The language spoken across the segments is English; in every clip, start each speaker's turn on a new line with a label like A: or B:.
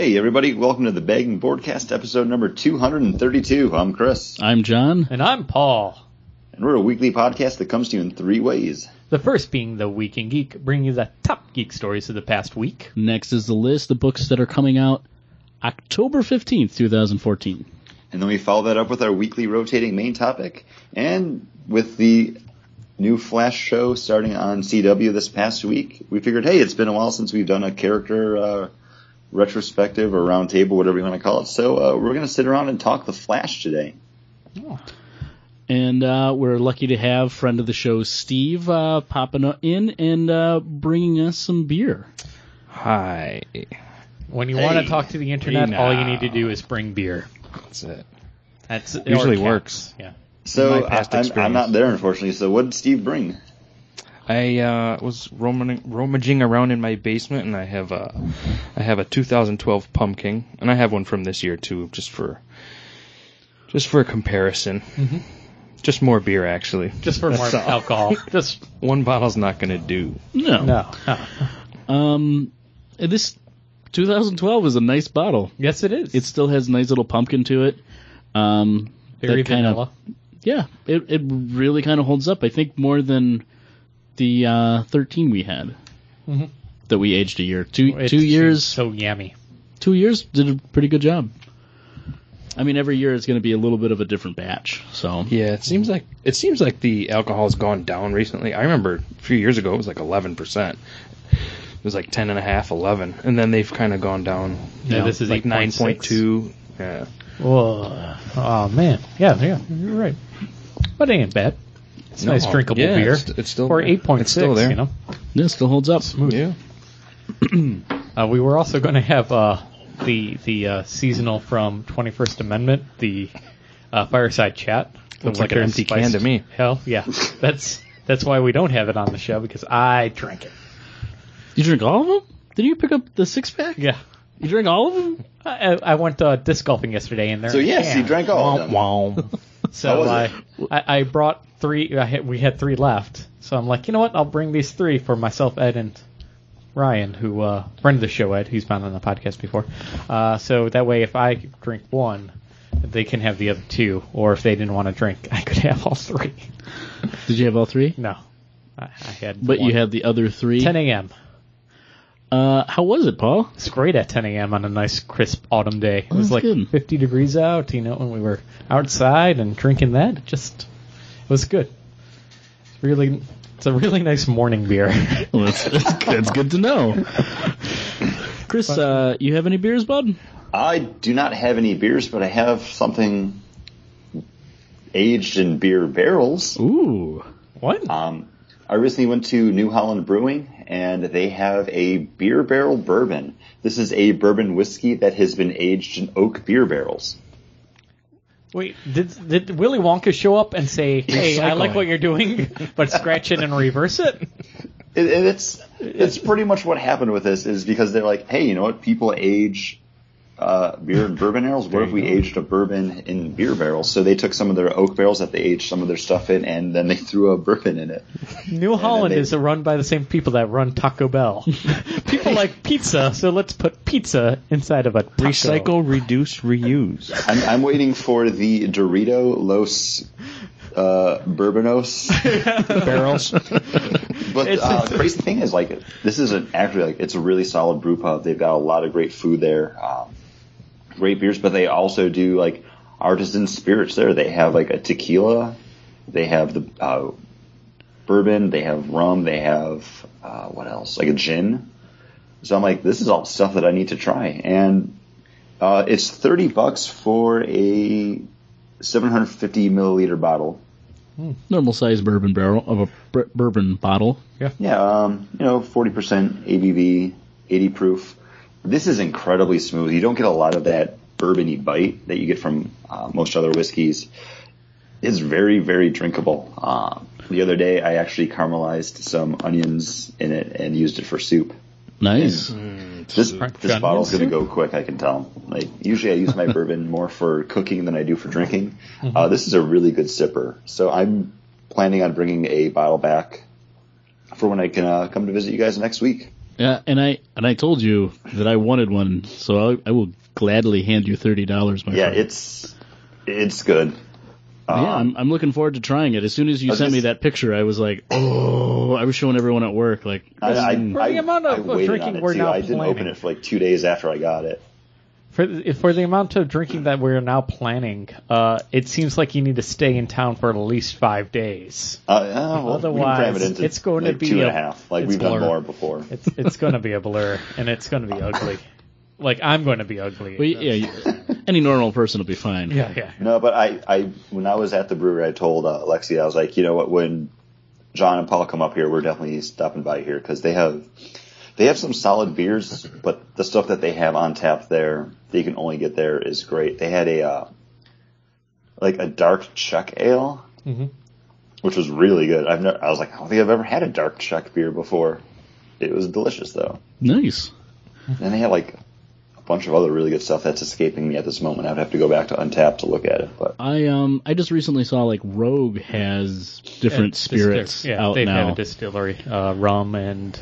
A: Hey everybody, welcome to the Begging Boardcast episode number 232. I'm Chris,
B: I'm John.
C: And I'm Paul.
A: and we're a weekly podcast that comes to you in three ways.
C: The first being the Week in Geek, bringing you the top geek stories of the past week.
B: Next is the list of books that are coming out October 15th, 2014.
A: And then we follow that up with our weekly rotating main topic, and with the new Flash show starting on CW this past week, we figured, hey, it's been a while since we've done a character uh, retrospective or roundtable, whatever you want to call it. So uh, we're going to sit around and talk the Flash today.
B: And uh, we're lucky to have friend of the show Steve uh, popping in and uh, bringing us some beer.
D: Hi.
C: When you
A: Hey.
C: want to talk to the internet,
D: Hey
C: all you need to do is bring beer.
D: That's it.
C: That's
D: Usually works.
C: Yeah.
A: So
D: past
A: I, I'm, I'm not there, unfortunately. So what did Steve bring?
D: I uh, was roaming, rummaging around in my basement, and I have a, I have a 2012 pumpkin, and I have one from this year too, just for, just for a comparison. Just more beer, actually.
C: Just for more
D: all.
C: alcohol. Just
D: One bottle's not gonna do.
B: No.
C: no. no.
B: Um, this 2012 is a nice bottle.
C: Yes, it is.
B: It still has a nice little pumpkin to it. Um,
C: very
B: that kind of-
C: vanilla.
B: yeah, it, it really kind of holds up. I think more than the uh, 13 we had
C: Mhm.
B: that we aged a year. Two
C: It's
B: two years.
C: So yummy.
B: two years did a pretty good job. I mean, every year it's going to be a little bit of a different batch. So
D: Yeah, it seems like it seems like the alcohol's gone down recently. I remember a few years ago it was like 11 percent. It was like 10 and a half, 11, and then they've kind of gone down.
C: Yeah,
D: know,
C: this is
D: like 9.2. Yeah.
C: Whoa. Oh man. Yeah, yeah. You're right. But it ain't bad. It's
D: No,
C: nice drinkable
D: yeah,
C: beer.
D: it's- it's still
C: for
D: there.
C: eight
D: It's still there.
C: You know.
B: yeah, still holds up. Smooth.
D: Yeah.
C: Uh, we were also going to have uh, the the uh, seasonal from Twenty First Amendment, the uh, fireside chat.
D: Looks like an empty
C: spiced-
D: can to me.
C: Hell, yeah. That's that's why we don't have it on the show because I drink it.
B: You drink all of them? Didn't you pick up the six pack?
C: Yeah.
B: You drink all of them?
C: I, I went uh, disc golfing yesterday, and there.
A: So yes, he drank all of them.
B: Wow.
C: So I, I I brought three. I had, we had three left. So I'm like, you know what? I'll bring these three for myself, Ed, and Ryan, who uh, friend of the show, Ed. He's been on the podcast before. Uh, so that way, if I drink one, they can have the other two. Or if they didn't want to drink, I could have all three.
B: Did you have all three?
C: No, I, I had.
B: But
C: one.
B: you had the other three.
C: 10 a.m.
B: Uh, how was it, Paul?
C: It's great at 10 a.m. on a nice crisp autumn day. It was
B: that's
C: like
B: good.
C: 50 degrees out, you know, when we were outside and drinking that. It just it was good. It's really, it's a really nice morning beer.
B: Well, that's, that's, that's good to know. Chris, uh, you have any beers, bud?
A: I do not have any beers, but I have something aged in beer barrels.
B: Ooh.
C: what?
A: Um, I recently went to New Holland Brewing, and they have a beer barrel bourbon. This is a bourbon whiskey that has been aged in oak beer barrels.
C: Wait, did did Willy Wonka show up and say, "Hey, I like what you're doing, but scratch it and reverse it"?
A: It, and it's it's pretty much what happened with this is because they're like, hey, you know what? People age uh, beer in bourbon barrels. What if we aged a bourbon in beer barrels? So they took some of their oak barrels that they aged some of their stuff in, and then they threw a bourbon in it.
C: New Holland
A: they-
C: is run by the same people that run Taco Bell. people like pizza, so let's put pizza inside of a taco.
D: Recycle, reduce, reuse.
A: I'm, I'm waiting for the Dorito Los uh, Bourbonos.
D: Barrels.
A: But
C: It's-
A: uh, crazy thing is, like, this is an actually like it's a really solid brew pub. They've got a lot of great food there, um, great beers, but they also do like artisan spirits there. They have like a tequila, they have the uh, bourbon, they have rum, they have uh, what else? Like a gin. So I'm like, this is all stuff that I need to try, and uh, it's thirty bucks for a 750 milliliter bottle.
B: Normal size bourbon barrel of a bur- bourbon bottle.
A: Yeah, um, you know, 40% ABV, 80 proof. This is incredibly smooth. You don't get a lot of that bourbony bite that you get from uh, most other whiskeys. It's very, very drinkable. Um, the other day, I actually caramelized some onions in it and used it for soup.
B: Nice.
A: This this bottle's going to go quick. I can tell. Like usually, I use my bourbon more for cooking than I do for drinking. Uh, this is a really good sipper. So I'm planning on bringing a bottle back for when I can uh, come to visit you guys next week.
B: Yeah, and I and I told you that I wanted one, so I, I will gladly hand you thirty dollars. My
A: Yeah,
B: friend.
A: it's it's good.
B: yeah.
A: Um,
B: I'm, I'm looking forward to trying it. As soon as you
A: I was
B: sent me that picture, I was like, oh, I was showing everyone at work, like,
A: I, I,
C: For the
A: I-
C: amount of-
A: I
C: drinking
A: on it
C: we're
A: too.
C: now
A: I didn't open it for like two days after I got it.
C: For the, for the amount of drinking that we're now planning, uh, it seems like you need to stay in town for at least five days.
A: Uh, uh, well,
C: Otherwise,
A: cram it
C: it's going to be
A: two and
C: a-
A: a half. Like we've done
C: blur.
A: more before.
C: It's it's going to be a blur, and it's going to be ugly. Like I'm going to be ugly.
B: well, yeah, you- any normal person will be fine.
C: yeah, yeah.
A: No, but I, I, when I was at the brewery, I told uh, Lexi, I was like, you know what, when John and Paul come up here, we're definitely stopping by here because they have, they have some solid beers, but the stuff that they have on tap there, that you can only get there is great. They had a, uh, like a dark Czech ale,
C: Mhm.
A: which was really good. I've never, I was like, I don't think I've ever had a dark Czech beer before. It was delicious though.
B: Nice.
A: And they had like a bunch of other really good stuff that's escaping me at this moment. I'd have to go back to Untappd to look at it, but.
B: I um I just recently saw like Rogue has different
C: Yeah,
B: spirits
C: yeah,
B: out
C: they've
B: now.
C: had a distillery, uh, rum and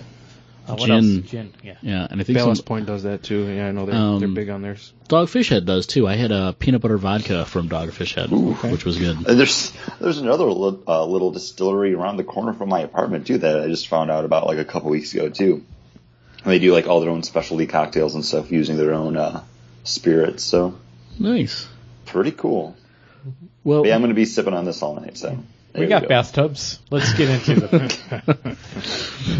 C: uh, what
B: Gin.
C: else? Gin. Yeah.
B: yeah, and I think
D: Ballast
B: some
D: Point does that too. Yeah, I know they're
B: Um,
D: they're big on theirs.
B: Dogfish Head does too. I had a peanut butter vodka from Dogfish Head, which was good.
A: And there's there's another li- uh, little distillery around the corner from my apartment too that I just found out about like a couple weeks ago too. And they do like all their own specialty cocktails and stuff using their own uh, spirits. So
B: Nice.
A: pretty cool.
B: Well,
A: But yeah, I'm going to be sipping on this all night. So there
C: We got
A: go.
C: bathtubs. Let's get into the.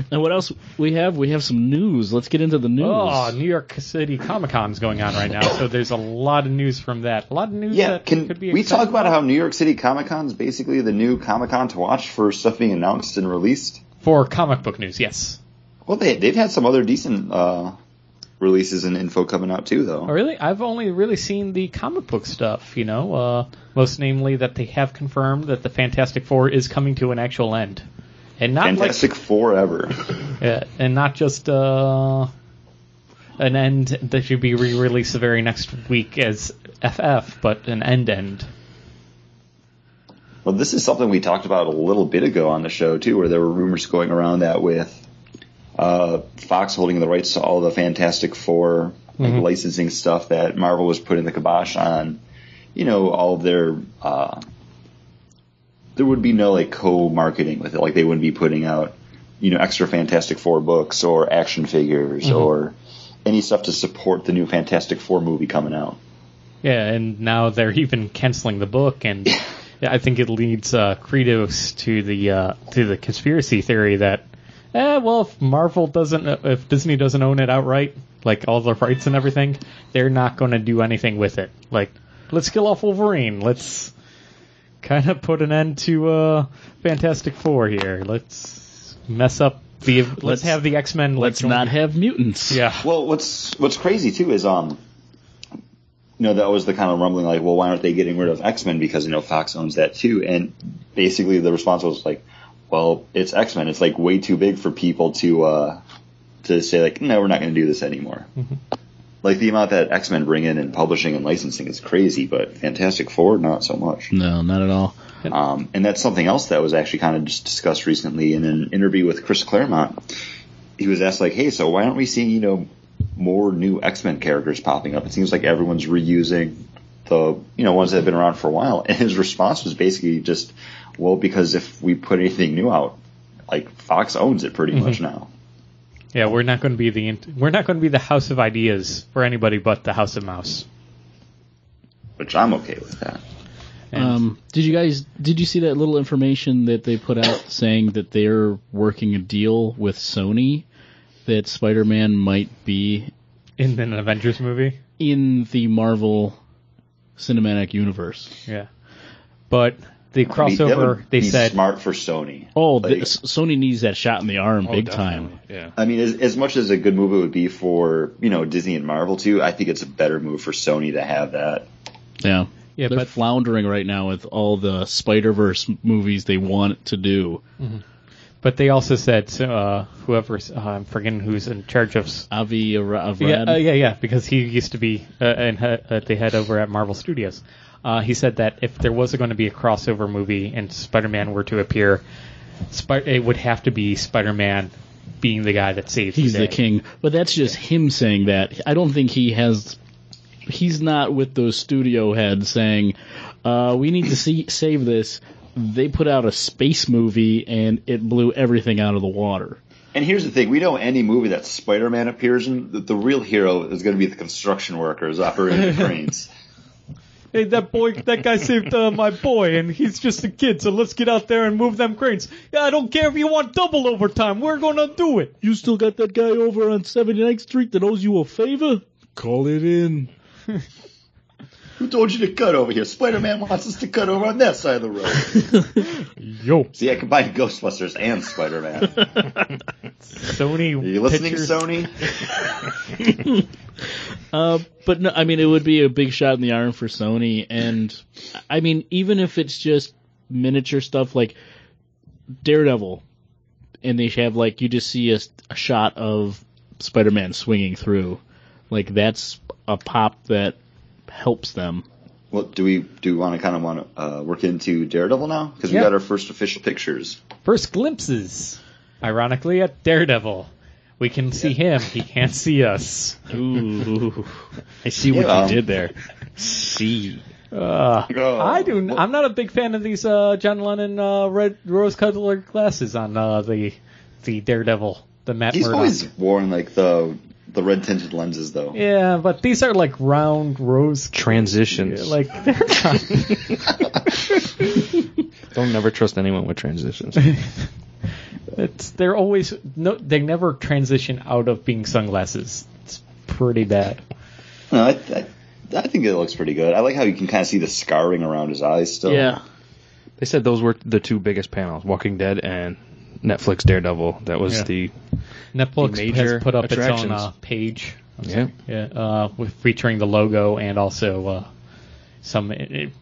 B: and what else we have? We have some news. Let's get into the news.
C: oh, New York City Comic Con is going on right now, so there's a lot of news from that. A lot of news
A: Yeah,
C: that
A: can
C: could be.
A: we
C: exciting.
A: talk about how New York City Comic Con is basically the new Comic Con to watch for stuff being announced and released?
C: for comic book news? Yes.
A: Well, they they've had some other decent uh, releases and info coming out too, though.
C: Oh, really? I've only really seen the comic book stuff, you know, uh, most namely that they have confirmed that the Fantastic Four is coming to an actual end. And not
A: Fantastic Forever.
C: like, uh, and not just, uh, an end that should be re-released the very next week as FF, but an end end.
A: Well, this is something we talked about a little bit ago on the show too, where there were rumors going around that with uh, Fox holding the rights to all the Fantastic Four like
C: Mhm.
A: licensing stuff that Marvel was putting the kibosh on, you know, all of their uh, there would be no like co-marketing with it. Like they wouldn't be putting out, you know, extra Fantastic Four books or action figures or any stuff to support the new Fantastic Four movie coming out.
C: Yeah, and now they're even canceling the book, and I think it leads uh, credence to the uh, to the conspiracy theory that, eh, well, if Marvel doesn't, if Disney doesn't own it outright, like all the rights and everything, they're not going to do anything with it. Like, let's kill off Wolverine. Let's kind of put an end to uh, Fantastic Four here. Let's mess up the. Let's,
B: Let's-
C: have the X Men.
B: Let's not have mutants.
C: Yeah.
A: Well, what's what's crazy too is um, you know, that was the kind of rumbling like, well, why aren't they getting rid of X Men because you know Fox owns that too, and basically the response was like, well, it's X Men. It's like way too big for people to uh to say like, no, we're not going to do this anymore. Like the amount that X Men bring in in publishing and licensing is crazy, but Fantastic Four not so much.
B: No, not at all.
A: Um, and that's something else that was actually kind of just discussed recently in an interview with Chris Claremont. He was asked like, "Hey, so why aren't we seeing you know more new X Men characters popping up? It seems like everyone's reusing the you know ones that have been around for a while." And his response was basically just, "Well, because if we put anything new out, like Fox owns it pretty much now."
C: Yeah, we're not going to be the int- we're not going to be the house of ideas for anybody but the House of Mouse.
A: Which I'm okay with that.
B: Um, did you guys did you see that little information that they put out saying that they're working a deal with Sony that Spider-Man might be
C: in an Avengers movie,
B: in the Marvel Cinematic Universe?
C: yeah. But the
A: I mean,
C: crossover, they
A: be
C: said,
A: smart for Sony.
B: Oh,
A: Like-
B: the, Sony needs that shot in the arm
D: Oh,
B: big
D: definitely.
B: time.
D: Yeah.
A: I mean, as, as much as a good move it would be for you know Disney and Marvel too, I think it's a better move for Sony to have that.
B: Yeah.
C: yeah,
B: They're
C: but
B: floundering right now with all the Spider Verse movies they want to do. Mm-hmm.
C: But they also said uh, whoever's uh, I'm forgetting who's in charge of.
B: Avi Ara- Arad.
C: Yeah, uh, yeah, yeah, because he used to be uh, and uh, at the head over at Marvel Studios. Uh, he said that if there was going to be a crossover movie and Spider-Man were to appear, Spi- it would have to be Spider-Man being the guy that saves
B: he's
C: the,
B: the king. But that's just him saying that. I don't think he has. He's not with those studio heads saying, uh, "We need to see save this." They put out a space movie and it blew everything out of the water.
A: And here's the thing: we know any movie that Spider-Man appears in, the, the real hero is going to be the construction workers operating the cranes.
C: Hey, that boy, that guy saved uh, my boy, and he's just a kid. So let's get out there and move them cranes. Yeah, I don't care if you want double overtime. We're gonna do it.
B: You still got that guy over on 79th Street that owes you a favor? Call it in.
A: Who told you to cut over here? Spider-Man wants us to cut over on that side of the road.
C: Yo,
A: See, I combined Ghostbusters and Spider-Man.
C: Sony.
A: Are you listening,
C: pictures.
A: Sony?
B: Uh, but no, I mean, it would be a big shot in the arm for Sony, and I mean, even if it's just miniature stuff like Daredevil, and they have like you just see a, a shot of Spider-Man swinging through, like that's a pop that helps them.
A: Well, do we do we want to kind of want to uh, work into Daredevil now? Because we
C: Yeah.
A: got our first official pictures.
C: First glimpses, ironically, at Daredevil. We can see him. He can't see us.
B: Ooh,
D: I see what
A: Yeah.
D: you did there. See.
C: Uh,
A: Oh.
C: I do. I'm not a big fan of these uh, John Lennon uh, red rose-colored glasses on uh, the the Daredevil, the Matt
A: He's
C: Murdock.
A: always worn like the the red tinted lenses though.
C: Yeah, but these are like round rose.
D: Transitions.
C: Like they're not.
D: Don't never trust anyone with transitions.
C: It's they're always no. They never transition out of being sunglasses. It's pretty bad.
A: No, I, I, I think it looks pretty good. I like how you can kind of see the scarring around his eyes still.
B: yeah.
D: they said those were the two biggest panels: Walking Dead and Netflix Daredevil. That was
C: Yeah.
D: the
C: Netflix
D: major
C: has put up its own uh, page.
D: yeah.
C: Yeah, uh, with featuring the logo and also uh, some uh,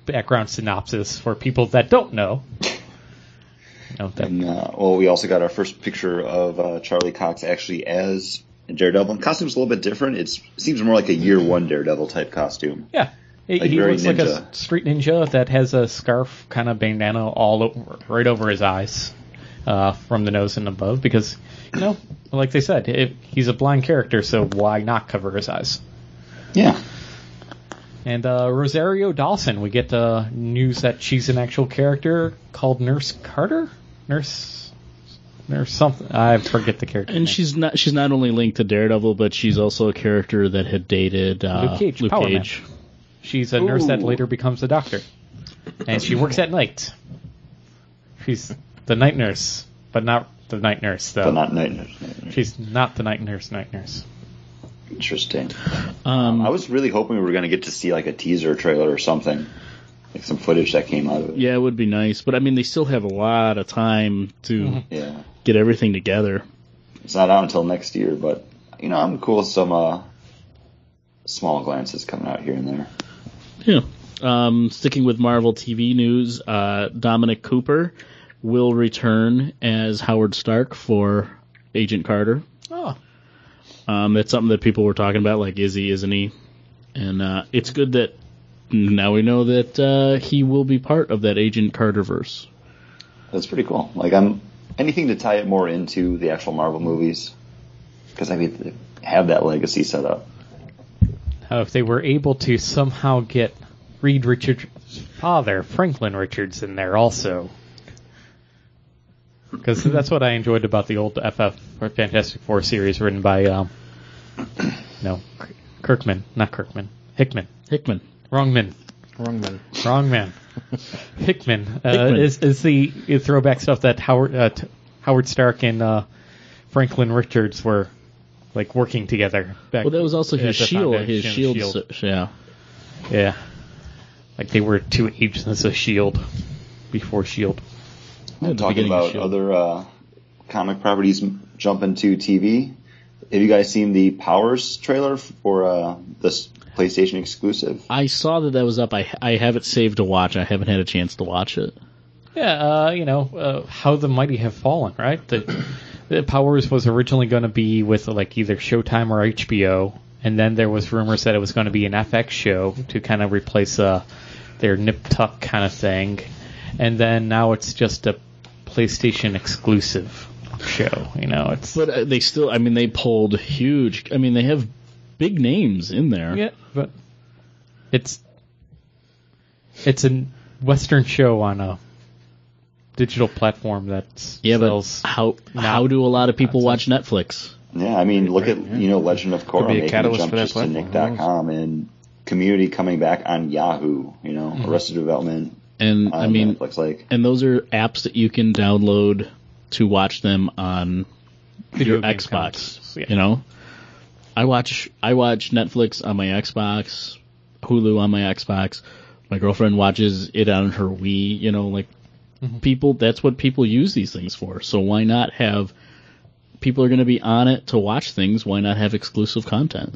C: background synopsis for people that don't know. You know, that,
A: And uh, well, we also got our first picture of uh, Charlie Cox actually as Daredevil. And costume's a little bit different. It's, it seems more like a year one Daredevil type costume.
C: yeah, he,
A: Like
C: he
A: very
C: looks like a street ninja that has a scarf kind of bandana all over, right over his eyes, uh, from the nose and above. Because you know, like they said, if he's a blind character, so why not cover his eyes?
A: Yeah.
C: And uh, Rosario Dawson, we get uh, news that she's an actual character called Nurse Carter, Nurse, Nurse something. I forget the character.
B: And
C: name.
B: she's not she's not only linked to Daredevil, but she's also a character that had dated uh,
C: Luke Cage,
B: Luke
C: Power Man. She's a nurse that later becomes a doctor, and she works at night. She's the night nurse, but not the night nurse though.
A: But not Night Nurse. Night Nurse.
C: She's not the night nurse. Night nurse.
A: Interesting.
B: Um,
A: I was really hoping we were going to get to see like a teaser trailer or something. Like some footage that came out of it.
B: yeah, it would be nice, but I mean, they still have a lot of time to
A: Yeah.
B: get everything together.
A: It's not out until next year, but you know, I'm cool with some uh, small glances coming out here and there.
B: Yeah. Um, sticking with Marvel TV news, uh, Dominic Cooper will return as Howard Stark for Agent Carter.
C: Oh,
B: Um, that's something that people were talking about, like, is he, isn't he? And uh, it's good that now we know that uh, he will be part of that Agent Carter verse.
A: That's pretty cool. Like I'm anything to tie it more into the actual Marvel movies because I mean they have that legacy set up.
C: Now, if they were able to somehow get Reed Richards' father, Franklin Richards, in there also. Because that's what I enjoyed about the old FF or Fantastic Four series written by, um, no, Kirkman, not Kirkman, Hickman,
B: Hickman.
C: wrong man,
D: Wrong man.
C: wrong man, Hickman, uh,
B: Hickman.
C: is is the throwback stuff that Howard uh, t- Howard Stark and uh, Franklin Richards were like working together. Back
B: Well, that was also his shield. His shield.
C: S.H.I.E.L.D..
B: Yeah.
C: Yeah. Like they were two agents of S.H.I.E.L.D. before S.H.I.E.L.D.
B: Yeah, the
A: Talking
B: beginning of
A: about
B: S.H.I.E.L.D..
A: other uh, comic properties m- jumping to TV. Have you guys seen the Powers trailer for uh, this PlayStation exclusive?
B: I saw that that was up. I I have it saved to watch. I haven't had a chance to watch it.
C: Yeah, uh, you know, uh, how the mighty have fallen, right? The, the Powers was originally going to be with like either Showtime or HBO, and then there was rumors that it was going to be an FX show to kind of replace uh, their Nip Tuck kind of thing, and then now it's just a PlayStation exclusive. show. You know, it's
B: But uh, they still, I mean, they pulled huge. I mean, they have big names in there.
C: yeah, but it's it's a Western show on a digital platform that's
B: Yeah,
C: sells.
B: but how how do a lot of people watch Netflix?
A: Yeah, I mean, look at you know Legend of Korra making
D: a
A: jump just to
D: platform, who knows?
A: Nick.com and Community coming back on Yahoo. You know,
C: Mm-hmm.
A: Arrested Development
B: And I mean,
A: Netflix. Like,
B: and those are apps that you can download to watch them on
C: Video
B: your Xbox.
C: yeah.
B: You know, I watch I watch Netflix on my Xbox, Hulu on my Xbox. My girlfriend watches it on her Wii. You know, like
C: Mm-hmm.
B: people. That's what people use these things for. So why not have people are going to be on it to watch things? Why not have exclusive content?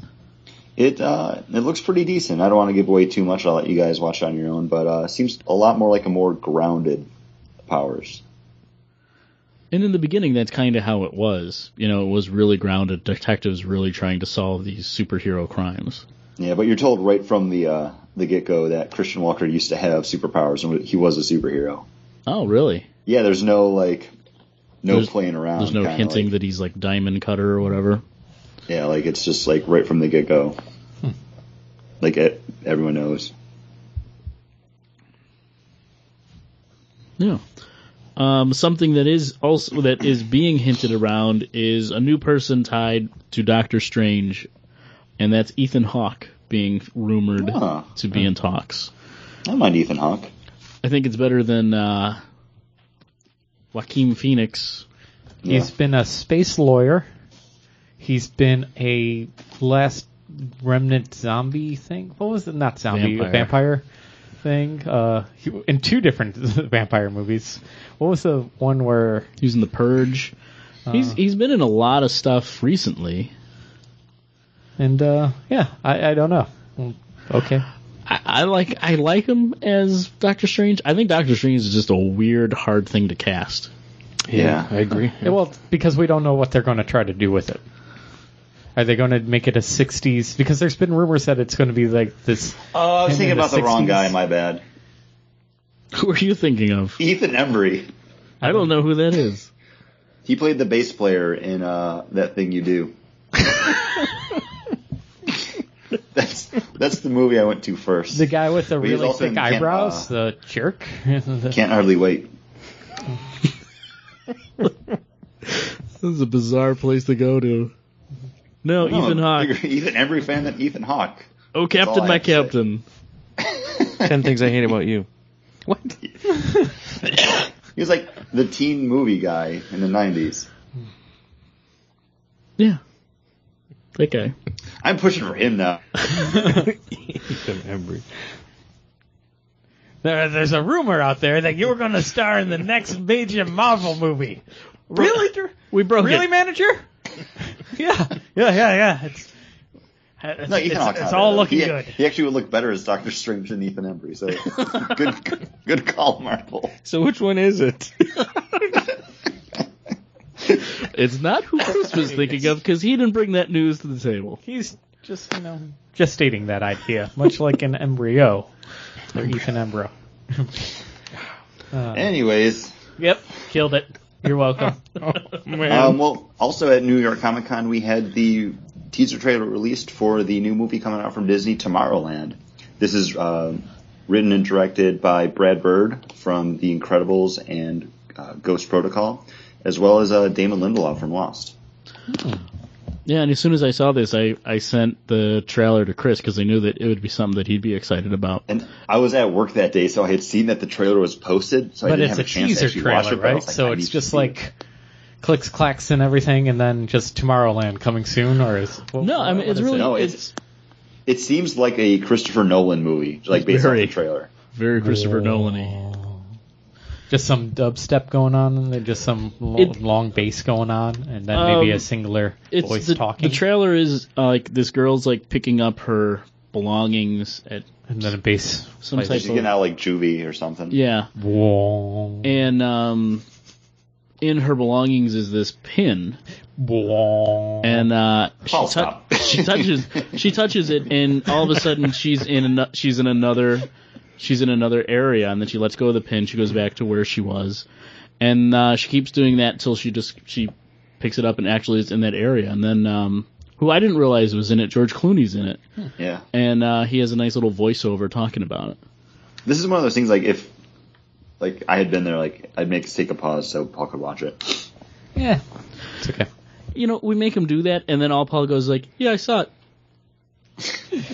A: It uh, it looks pretty decent. I don't want to give away too much. I'll let you guys watch it on your own. But uh, it seems a lot more like a more grounded Powers.
B: And in the beginning, that's kind of how it was. You know, it was really grounded. Detectives really trying to solve these superhero crimes.
A: Yeah, but you're told right from the uh, the get go that Christian Walker used to have superpowers and he was a superhero.
B: Oh, really?
A: Yeah, there's no like no
B: There's-
A: playing around.
B: There's no hinting
A: like-
B: that he's like Diamond Cutter or whatever.
A: Yeah, like it's just like right from the get go. Like it, everyone knows.
B: Yeah. Um, something that is also that is being hinted around is a new person tied to Doctor Strange, and that's Ethan Hawke being rumored
A: Huh.
B: to be in talks.
A: I don't mind Ethan Hawke.
B: I think it's better than uh, Joaquin Phoenix.
C: He's been a space lawyer. He's been a last remnant zombie thing. What was it? Not zombie,
B: Vampire.
C: vampire, thing. Uh, he, in two different vampire movies. What was the one where?
B: He was in The Purge. he's he's been in a lot of stuff recently.
C: And uh, yeah, I, I don't know. Okay.
B: I, I like I like him as Doctor Strange. I think Doctor Strange is just a weird, hard thing to cast.
A: Yeah.
D: I agree.
C: Yeah, well, because we don't know what they're going to try to do with it. Are they going to make it a '60s? Because there's been rumors that it's going to be like this.
A: Oh, I was thinking
C: in the
A: about the wrong
C: 60s.
A: guy. My bad.
B: Who are you thinking of?
A: Ethan Embry.
B: I don't know who that is.
A: He played the bass player in uh, that thing you do. that's that's the movie I went to first.
C: The guy with the
A: But
C: really thick eyebrows,
A: uh,
C: the jerk.
A: Can't hardly wait.
B: This is a bizarre place to go to. No,
A: I'm
B: Ethan Hawke.
A: bigger Ethan Embry fan than Ethan Hawke.
B: Oh, Captain, my
A: have to say.
B: Captain.
D: Ten things I hate about you. What?
A: He was like the teen movie guy in the '90s.
B: Yeah. That guy.
A: I'm pushing for him now.
D: Ethan Embry.
C: There, there's a rumor out there that you were going to star in the next major Marvel movie. Really? Drew?
B: We broke
C: really,
B: it.
C: manager? yeah, yeah, yeah, yeah. It's, it's,
A: No, Ethan
C: it's,
A: Hawke's
C: it's all looking
A: he,
C: good.
A: He actually would look better as Doctor Strange than Ethan Embry. So good, good, good call, Marvel.
D: So which one is it?
B: It's not who Chris was thinking of because he didn't bring that news to the table.
C: He's just, you know, just stating that idea, much like an embryo or Ethan Embryo.
A: Anyways,
C: Yep, killed it. You're welcome.
A: um, well, also at New York Comic Con, we had the teaser trailer released for the new movie coming out from Disney, Tomorrowland. This is um, written and directed by Brad Bird from The Incredibles and uh, Ghost Protocol, as well as uh, Damon Lindelof from Lost.
B: Yeah, and as soon as I saw this, I, I sent the trailer to Chris because I knew that it would be something that he'd be excited about.
A: And I was at work that day, so I had seen that the trailer was posted, so I
C: but
A: didn't
C: it's
A: have
C: a
A: a, chance
C: teaser
A: to actually watch
C: trailer,
A: it.
C: right?
A: like,
C: so
A: I
C: it's just like
A: it.
C: clicks, clacks, and everything, and then just Tomorrowland coming soon, or is what-
B: No, I mean it's really
C: it?
A: No,
B: it's,
A: it's- It seems like a Christopher Nolan movie, like based
B: Very.
A: on the trailer.
B: very Christopher oh. Nolan-y.
C: Just some dubstep going on, and then just some lo-
B: It-
C: long bass going on, and then maybe
B: Um,
C: a singular
B: It's
C: voice
B: the,
C: talking,
B: the trailer is uh, like this girl's like picking up her belongings at
C: and then a bass.
B: some
C: plays.
B: type
A: She's
B: of
A: getting out like juvie or something.
B: yeah,
C: Wong.
B: and um, in her belongings is this pin,
C: Wong.
B: and uh, she, tou-
A: stop.
B: she touches she touches it, and all of a sudden she's in ano- she's in another she's in another area, and then she lets go of the pin. She goes back to where she was, and uh, she keeps doing that until she just she picks it up and actually is in that area. And then um, who I didn't realize was in it, George Clooney's in it,
A: Yeah.
B: and uh, he has a nice little voiceover talking about it.
A: This is one of those things like if like I had been there, like I'd make take a pause so Paul could watch it.
C: Yeah, it's okay.
B: You know, we make him do that, and then all Paul goes like, "Yeah, I saw it."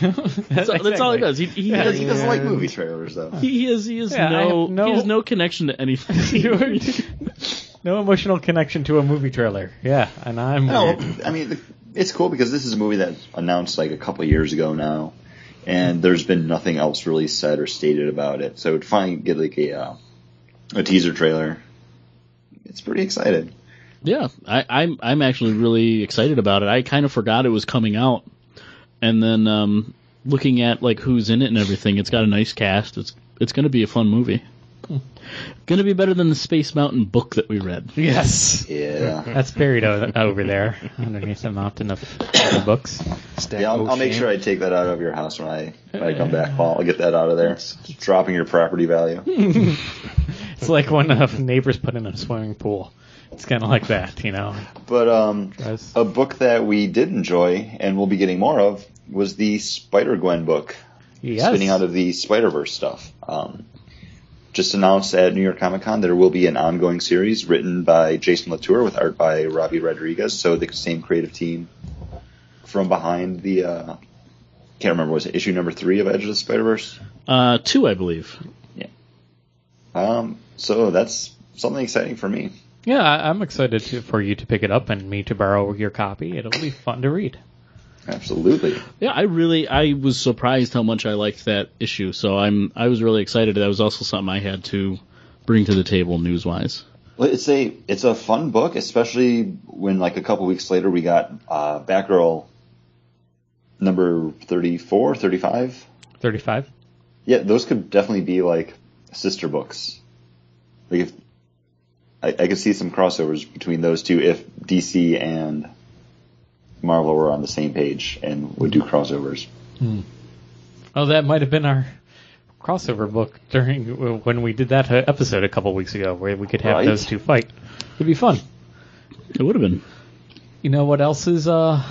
B: That's, all- that's all he does. He he,
A: Because
B: has,
A: he doesn't like movie trailers though.
B: he, he has he has
C: Yeah, I
B: no,
C: have no-
B: he has no connection to anything.
C: no emotional connection to a movie trailer. Yeah, and I'm
A: No,
C: weird.
A: I mean the, it's cool because this is a movie that announced like a couple years ago now, and there's been nothing else really said or stated about it. So to finally get like a uh, a teaser trailer, it's pretty excited.
B: Yeah, I, I'm I'm actually really excited about it. I kind of forgot it was coming out, and then um, looking at like who's in it and everything, it's got a nice cast. It's it's going to be a fun movie. Going to be better than the Space Mountain book that we read.
C: yes,
A: Yeah.
C: that's buried o- over there underneath the mountain of other books.
D: Stack
A: Yeah, I'll, I'll make sure I take that out of your house when I when I come back, Paul. I'll get that out of there. It's dropping your property value.
C: It's like when a neighbors put in a swimming pool. It's kind of like that, you know.
A: But um,
C: Guys.
A: a book that we did enjoy and we'll be getting more of was the Spider Gwen book,
C: Yes.
A: spinning out of the Spider Verse stuff. Um, just announced at New York Comic Con there will be an ongoing series written by Jason Latour with art by Robbi Rodriguez. So the same creative team from behind the. Uh, can't remember was it issue number three of Edge of the Spider Verse.
B: Uh, two, I believe.
A: Um, so that's something exciting for me.
C: Yeah, I- I'm excited to, for you to pick it up and me to borrow your copy. It'll be fun to read.
A: Absolutely.
B: Yeah, I really I was surprised how much I liked that issue. So I'm I was really excited. That was also something I had to bring to the table news wise.
A: Well, it's a it's a fun book, especially when like a couple weeks later we got uh, Batgirl number 34, 35.
C: 35.
A: Yeah, those could definitely be like sister books. Like if I, I could see some crossovers between those two if DC and Marvel were on the same page and would do crossovers.
C: Oh, that might have been our crossover book during when we did that uh, episode a couple weeks ago, where we could have
A: Right.
C: those two fight. It'd be fun.
B: It would have been.
C: You know what else is uh,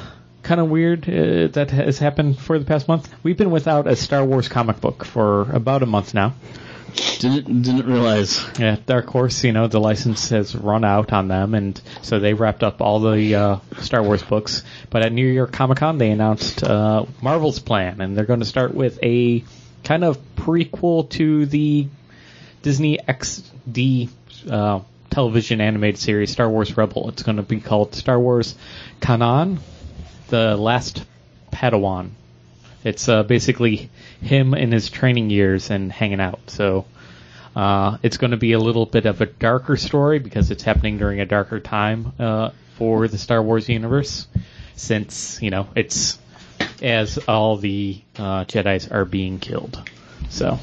C: kind of weird uh, that has happened for the past month? We've been without a Star Wars comic book for about a month now.
B: Didn't didn't realize.
C: Yeah, Dark Horse, you know, the license has run out on them, and so they wrapped up all the uh, Star Wars books. But at New York Comic Con, they announced uh, Marvel's plan, and they're going to start with a kind of prequel to the Disney XD uh, television animated series, Star Wars Rebel. It's going to be called Star Wars Kanan, the Last Padawan. It's uh, basically him in his training years and hanging out. So uh, it's going to be a little bit of a darker story because it's happening during a darker time uh, for the Star Wars universe, since you know it's as all the uh, Jedi's are being killed. So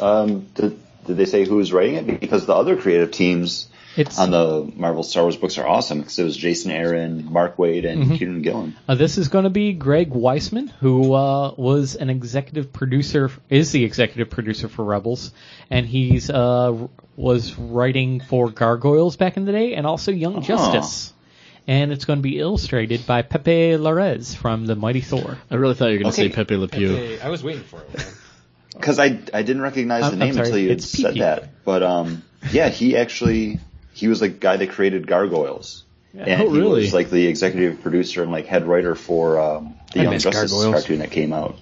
A: Um, did, did they say who's writing it? Because the other creative teams
C: it's
A: on the Marvel Star Wars books are awesome because it was Jason Aaron, Mark Waid, and Kieron Gillen.
C: Uh, this is going to be Greg Weisman, who uh, was an executive producer, is the executive producer for Rebels, and he's uh, was writing for Gargoyles back in the day, and also Young Justice. And it's going to be illustrated by Pepe Larraz from the Mighty Thor.
B: I really thought you were going to
A: Okay.
B: say Pepe Le Pew.
D: Hey, I was waiting for it.
A: Because I, I didn't recognize
C: I'm-
A: the
C: I'm
A: name until you
C: it's
A: said
C: PP.
A: that. But um, yeah, he actually he was the guy that created Gargoyles, and
B: Oh,
A: he
B: really?
A: was like the executive producer and like head writer for um, the
D: I
A: Young
D: miss
A: Justice
D: Gargoyles.
A: cartoon that came out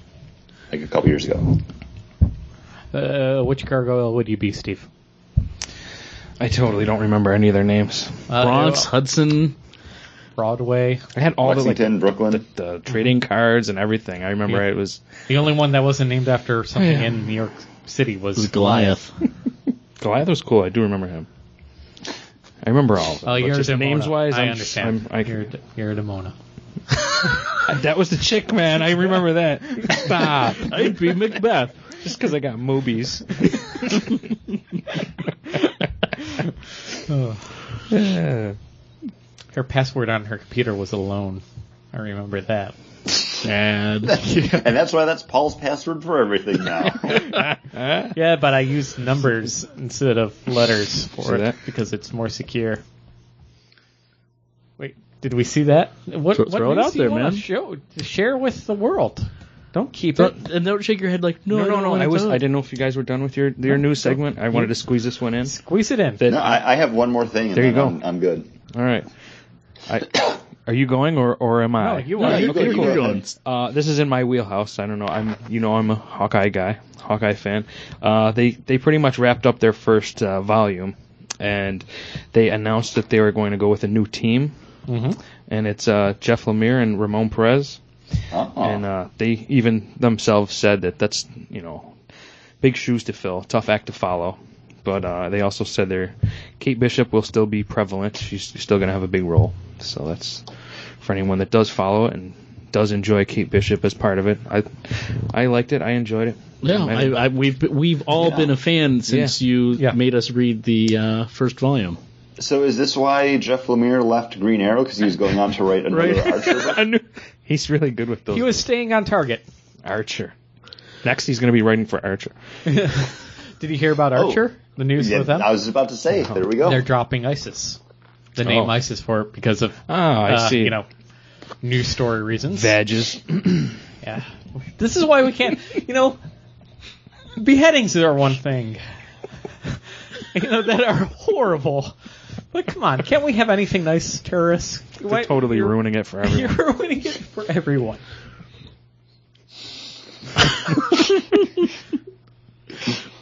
A: like a couple years ago.
C: Uh, which gargoyle would you be, Steve?
D: I totally don't remember any of their names.
C: Uh,
B: Bronx, Hudson.
C: Broadway.
D: I had all the like
A: Lexington, Brooklyn.
D: the, the trading cards and everything. I remember
C: Yeah.
D: it was
C: The only one that wasn't named after something
D: Yeah.
C: in New York City was,
B: was Goliath.
D: Goliath was cool. I do remember him. I remember all of them.
C: Oh, you're
D: just
C: Demona.
D: names wise,
C: I
D: I'm,
C: understand.
D: I'm, I,
C: you're, a- you're a Demona.
D: that was the chick, man. I remember that. Stop.
B: I'd be Macbeth.
D: Just because I got movies. Yeah.
C: Her password on her computer was alone. I remember that.
B: Sad.
A: and that's why that's Paul's password for everything now.
C: Yeah, but I use numbers instead of letters for
D: See
C: it
D: that?
C: because it's more secure. Wait, did we see that? What,
B: Throw-
C: what
B: throw it
C: news
B: out there,
C: wanna
B: man.
C: Show, share with the world. Don't keep it.
B: Don't, and don't shake your head like no,
D: No,
B: I
D: no,
B: don't
D: no. I was.
B: tell
D: I didn't know if you guys were done with your your new segment. I wanted to squeeze this one in.
C: Squeeze it in.
D: That-
A: no, I, I have one more thing. And
D: There you go.
A: I'm, I'm good.
D: All right. I, are you going or or am I?
C: No, you
B: No,
C: are.
B: you,
A: Okay,
B: you're,
A: go
B: going.
D: Uh, this is in my wheelhouse. I don't know. I'm, you know, I'm a Hawkeye guy, Hawkeye fan. Uh, they they pretty much wrapped up their first uh, volume, and they announced that they were going to go with a new team,
C: Mhm.
D: and it's uh, Jeff Lemire and Ramon Perez,
A: Oh.
D: and uh, they even themselves said that that's you know big shoes to fill, tough act to follow. But uh, they also said their Kate Bishop will still be prevalent. She's still going to have a big role. So that's for anyone that does follow it and does enjoy Kate Bishop as part of it. I I liked it. I enjoyed it.
B: Yeah, I, I, we've we've all
A: Yeah.
B: been a fan since you
C: Yeah.
B: made us read the uh, first volume.
A: So is this why Jeff Lemire left Green Arrow? Because he was going on to write another
B: Right.
A: Archer book?
D: Knew he's really good with those.
C: He was staying on target.
D: Archer. Next, he's going to be writing for Archer.
C: Did you hear about
A: Oh.
C: Archer? The news
A: Yeah,
C: with them?
A: I was about to say. There we go.
C: They're dropping ISIS. The name
D: Oh.
C: ISIS for it because of
D: Ah, I
C: uh,
D: see.
C: you know news story reasons.
D: Badges.
C: Yeah. This is why we can't, you know, beheadings are one thing. you know, that are horrible. But come on, can't we have anything nice, terrorists? Why-
D: They're totally
C: you're-
D: ruining it for
C: You're
D: everyone.
C: ruining it for everyone.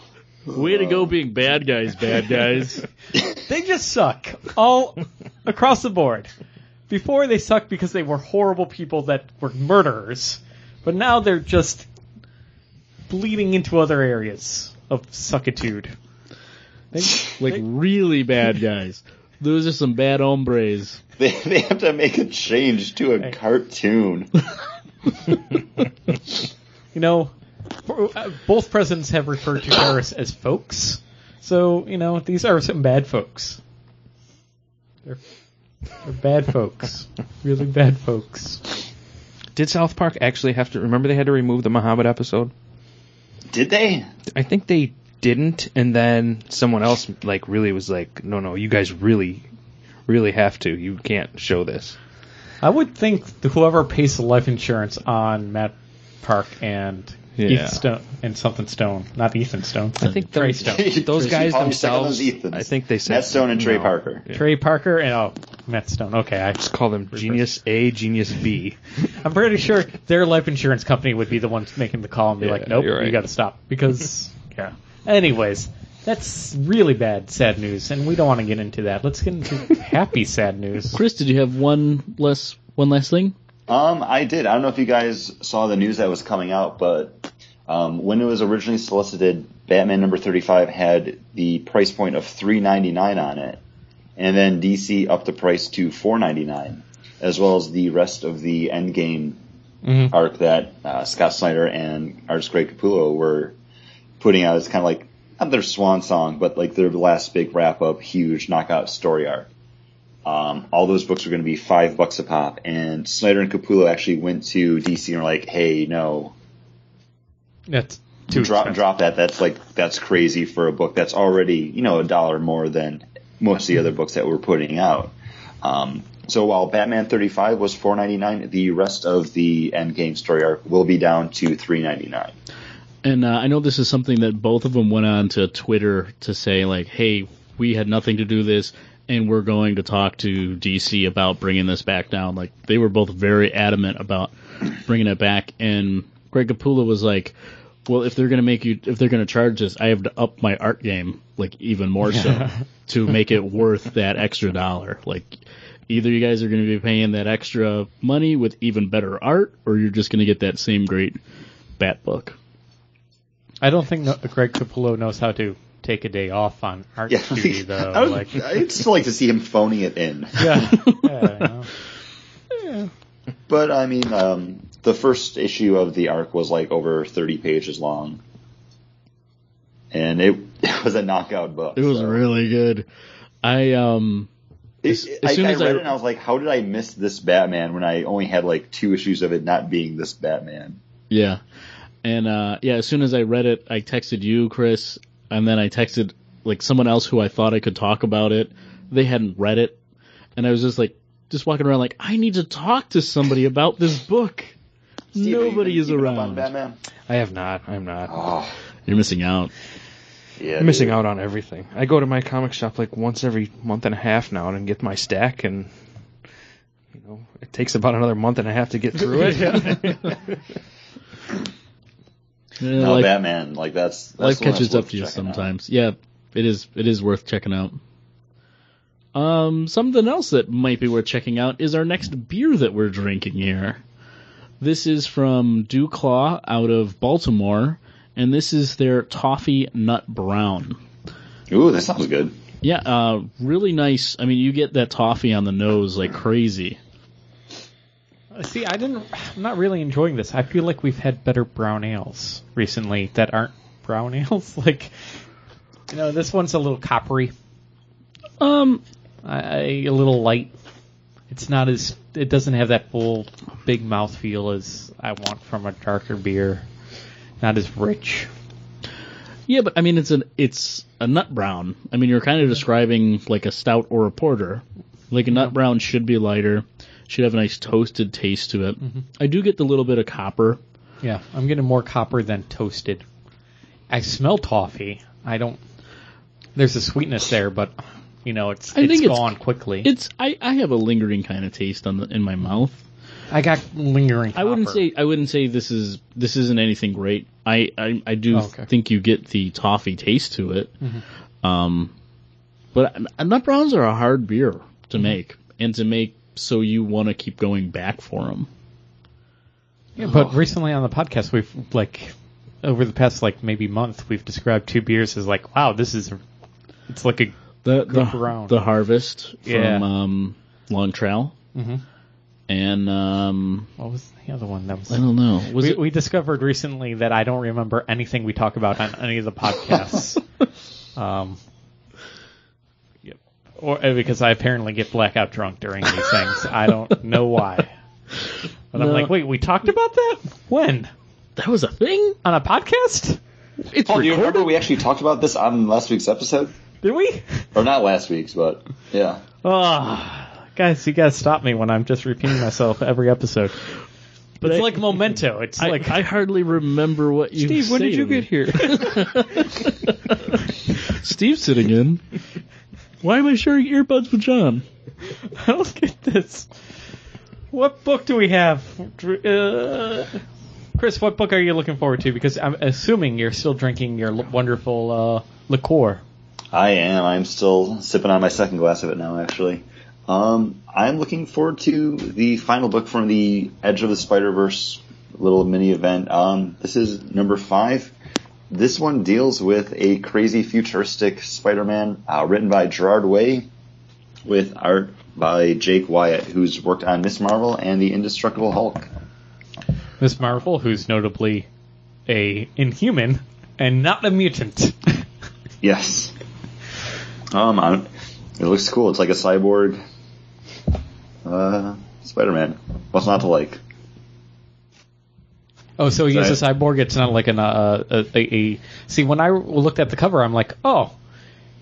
B: Way to go, uh-huh. being bad guys, bad guys.
C: They just suck all across the board. Before they sucked because they were horrible people that were murderers, but now they're just bleeding into other areas of suckitude. They,
B: like really bad guys. Those are some bad hombres.
A: They, they have to make a change to a
C: Hey.
A: cartoon.
C: you know, for- Uh, both presidents have referred to terrorists as folks. So, you know, these are some bad folks. They're, they're bad folks. Really bad folks.
D: Did South Park actually have to remember they had to remove the Muhammad episode?
A: Did they?
D: I think they didn't, and then someone else like really was like, "No, no, you guys really, really have to. You can't show this."
C: I would think whoever pays the life insurance on Matt Park and
D: Yeah.
C: Ethan Stone and something Stone, not Ethan Stone.
D: I think
C: Trey Stone,
D: those guys themselves.
A: Ethans.
D: I think they said
A: Matt Stone and Trey
D: no.
A: Parker.
D: Yeah.
C: Trey Parker, and oh, Matt Stone. Okay, I,
D: Just call them Genius A, Genius B.
C: I'm pretty sure their life insurance company would be the ones making the call and be
D: Yeah,
C: like, "Nope,
D: you're right.
C: you got to stop." Because yeah. Anyways, that's really bad, sad news, and we don't want to get into that. Let's get into happy, sad news.
B: Chris, did you have one less one last thing?
A: Um, I did. I don't know if you guys saw the news that was coming out, but um, when it was originally solicited, Batman number 35 had the price point of 3.99 on it, and then DC upped the price to 4.99, as well as the rest of the Endgame
C: Mhm.
A: arc that uh, Scott Snyder and artist Greg Capullo were putting out as kind of like not their swan song, but like their last big wrap up, huge knockout story arc. Um, all those books were going to be five bucks a pop, and Snyder and Capullo actually went to DC and were like, "Hey, no,
C: That's too
A: drop
C: expensive.
A: drop that. That's like that's crazy for a book that's already you know a dollar more than most of the other books that we're putting out." Um, so while Batman 35 was 4.99, the rest of the Endgame story arc will be down to 3.99.
B: And uh, I know this is something that both of them went on to Twitter to say, like, hey, we had nothing to do this, and we're going to talk to DC about bringing this back down. Like, they were both very adamant about bringing it back. And Greg Capullo was like, well, if they're going to make you, if they're going to charge this, I have to up my art game, like, even more so to make it worth that extra dollar. Like, either you guys are going to be paying that extra money with even better art, or you're just going to get that same great Bat book.
C: I don't think no, Greg Capullo knows how to take a day off on art
A: Yeah,
C: duty, though.
A: I would,
C: like,
A: I'd still like to see him phoning it in.
C: yeah, yeah, you know.
A: But I mean, um, the first issue of the arc was like over 30 pages long, and it, it was a knockout book.
B: It was
A: so.
B: really good. I um As-
A: It-
B: as
A: I,
B: soon
A: I
B: as
A: read
B: I-
A: it and I was like, how did I miss this Batman when I only had like two issues of it not being this Batman?
B: Yeah. And uh yeah, as soon as I read it, I texted you, Chris, and then I texted like someone else who I thought I could talk about it. They hadn't read it. And I was just like just walking around like I need to talk to somebody about this book.
A: Steve,
B: Nobody is
A: keeping up
B: around.
A: on Batman.
D: I have not. I'm not.
A: Oh,
B: You're missing out.
A: yeah,
D: I'm missing
A: dude.
D: out on everything. I go to my comic shop like once every month and a half now and get my stack, and you know it takes about another month and a half to get through it.
B: Yeah,
A: No,
B: life,
A: Batman, like that's, that's
B: life catches
A: that's
B: up to you
A: checking out.
B: sometimes. Yeah, it is it is worth checking out. Um something else that might be worth checking out is our next beer that we're drinking here. This is from DuClaw out of Baltimore, and this is their Toffee Nut Brown.
A: Ooh, that sounds good.
B: Yeah, uh, really nice. I mean, you get that toffee on the nose like crazy.
C: See, I didn't. I'm not really enjoying this. I feel like we've had better brown ales recently that aren't brown ales. like, you know, this one's a little coppery,
B: Um,
C: I, a little light. It's not as. It doesn't have that full big mouth feel as I want from a darker beer. Not as rich.
B: yeah, but I mean, it's an it's a nut brown. I mean, you're kind of describing like a stout or a porter. Like a nut brown should be lighter, should have a nice toasted taste to it. Mm-hmm. I do get the little bit of copper.
C: Yeah, I'm getting more copper than toasted. I smell toffee. I don't. There's a sweetness there, but you know, it's
B: I
C: it's
B: think it's-
C: gone quickly.
B: It's I, I have a lingering kind of taste on the in my mouth.
C: I got lingering.
B: I wouldn't say I wouldn't say this is this isn't anything great. I I, I do
C: Oh, okay.
B: think you get the toffee taste to it. Um, but uh, nut browns are a hard beer to make and to make so you want to keep going back for them.
C: Yeah, but recently on the podcast, we've like over the past like maybe month, we've described two beers as like, wow, this is it's like a
B: The
C: Good
B: the,
C: brown.
B: the harvest
C: Yeah.
B: from um, Long Trail
C: Mhm.
B: and um,
C: what was the other one that was.
B: I don't know was
C: we,
B: it
C: we discovered recently that I don't remember anything we talk about on any of the podcasts. um, yep. Or uh, because I apparently get blackout drunk during these things. I don't know why. But I'm like, wait, we talked about that? When?
B: that was a thing?
C: On a podcast?
B: It's
A: Paul, do you
B: recorded.
A: remember we actually talked about this on last week's episode?
C: Did we?
A: Or not last week's, but yeah.
C: Oh, guys, you gotta stop me when I'm just repeating myself every episode.
B: But
C: it's
B: I-
C: like memento. It's
B: I,
C: like
B: I hardly remember what you.
D: Steve, when did you get here?
B: Steve's sitting in. Why am I sharing earbuds with John?
C: I don't get this. What book do we have? Uh, Chris, what book are you looking forward to? Because I'm assuming you're still drinking your l- wonderful uh, liqueur.
A: I am. I'm still sipping on my second glass of it now, actually. Um, I'm looking forward to the final book from the Edge of the Spider Verse little mini event. Um, this is number five. This one deals with a crazy futuristic Spider-Man, uh, written by Gerard Way, with art by Jake Wyatt, who's worked on Miss Marvel and the Indestructible Hulk.
C: Miss Marvel, who's notably a inhuman and not a mutant.
A: Yes. Um, I don't, it looks cool. It's like a cyborg, uh, Spider-Man. What's not to like?
C: Oh, so he's a cyborg. It's not like an uh, a, a, a. See, when I looked at the cover, I'm like, oh,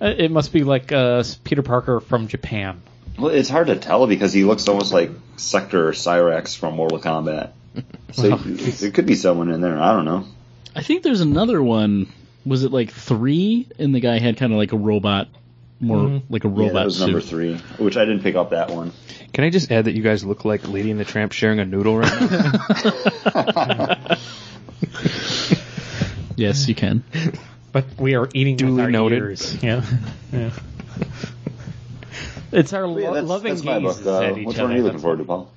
C: it must be like uh, Peter Parker from Japan.
A: Well, it's hard to tell because he looks almost like Sector or Cyrax from Mortal Kombat. So
C: Well,
A: there could be someone in there. I don't know.
B: I think there's another one. Was it like three? And the guy had kind of like a robot, more like a robot.
A: Yeah,
B: robot
A: that was
B: suit.
A: number three, which I didn't pick up that one.
D: Can I just add that you guys look like Lady and the Tramp sharing a noodle right now?
B: Yes, you can.
C: But we are eating
D: Duly
C: with our
D: noted.
C: ears. Yeah. yeah. It's our
A: But yeah, that's,
C: loving
A: that's my book. Uh,
C: at each
A: which
C: other.
A: one are you looking forward to, Paul?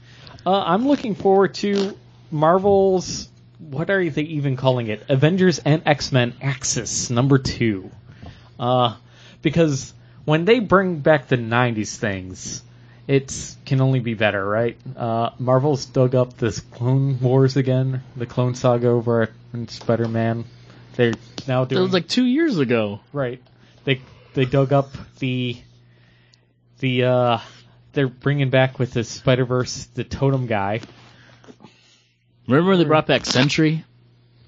C: Uh, I'm looking forward to Marvel's. What are they even calling it? Avengers and X Men Axis number two. Uh, because when they bring back the '90s things, it can only be better, right? Uh, Marvel's dug up this Clone Wars again, the Clone Saga over in Spider-Man. They're now doing
B: was like two years ago.
C: Right. They they dug up the the uh, they're bringing back with the Spider Verse the Totem guy.
B: Remember when they brought back Sentry?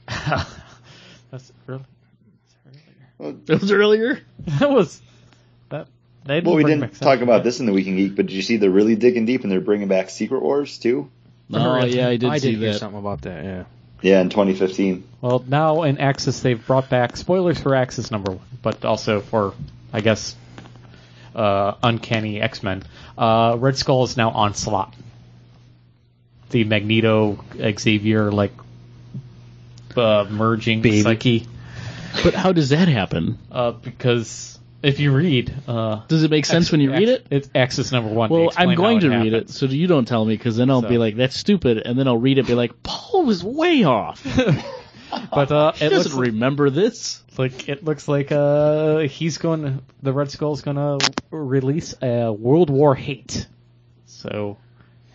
C: That's really
B: That was earlier.
C: that was. They
A: Well, we didn't talk about this in the Weekend Geek, but did you see they're really digging deep and they're bringing back Secret Wars too?
B: Oh
C: really?
B: yeah, I did
D: I
B: see
D: did hear something about that. Yeah.
A: Yeah, in 2015.
C: Well, now in Axis they've brought back spoilers for Axis number one, but also for I guess uh, Uncanny X Men. Uh, Red Skull is now Onslaught. The Magneto Xavier like uh, merging
D: Baby.
C: psyche.
B: But how does that happen?
C: Uh, because if you read, uh,
B: Does it make sense when you read it?
C: It's Axis number one.
B: Well, I'm going to read it, so you don't tell me, because then I'll
C: So-
B: be like, "That's stupid," and then I'll read it, and be like, "Paul was way off.
C: But uh, it
B: doesn't remember this."
C: like it looks like uh, he's going. to The Red Skull's going to release a World War Hate. So,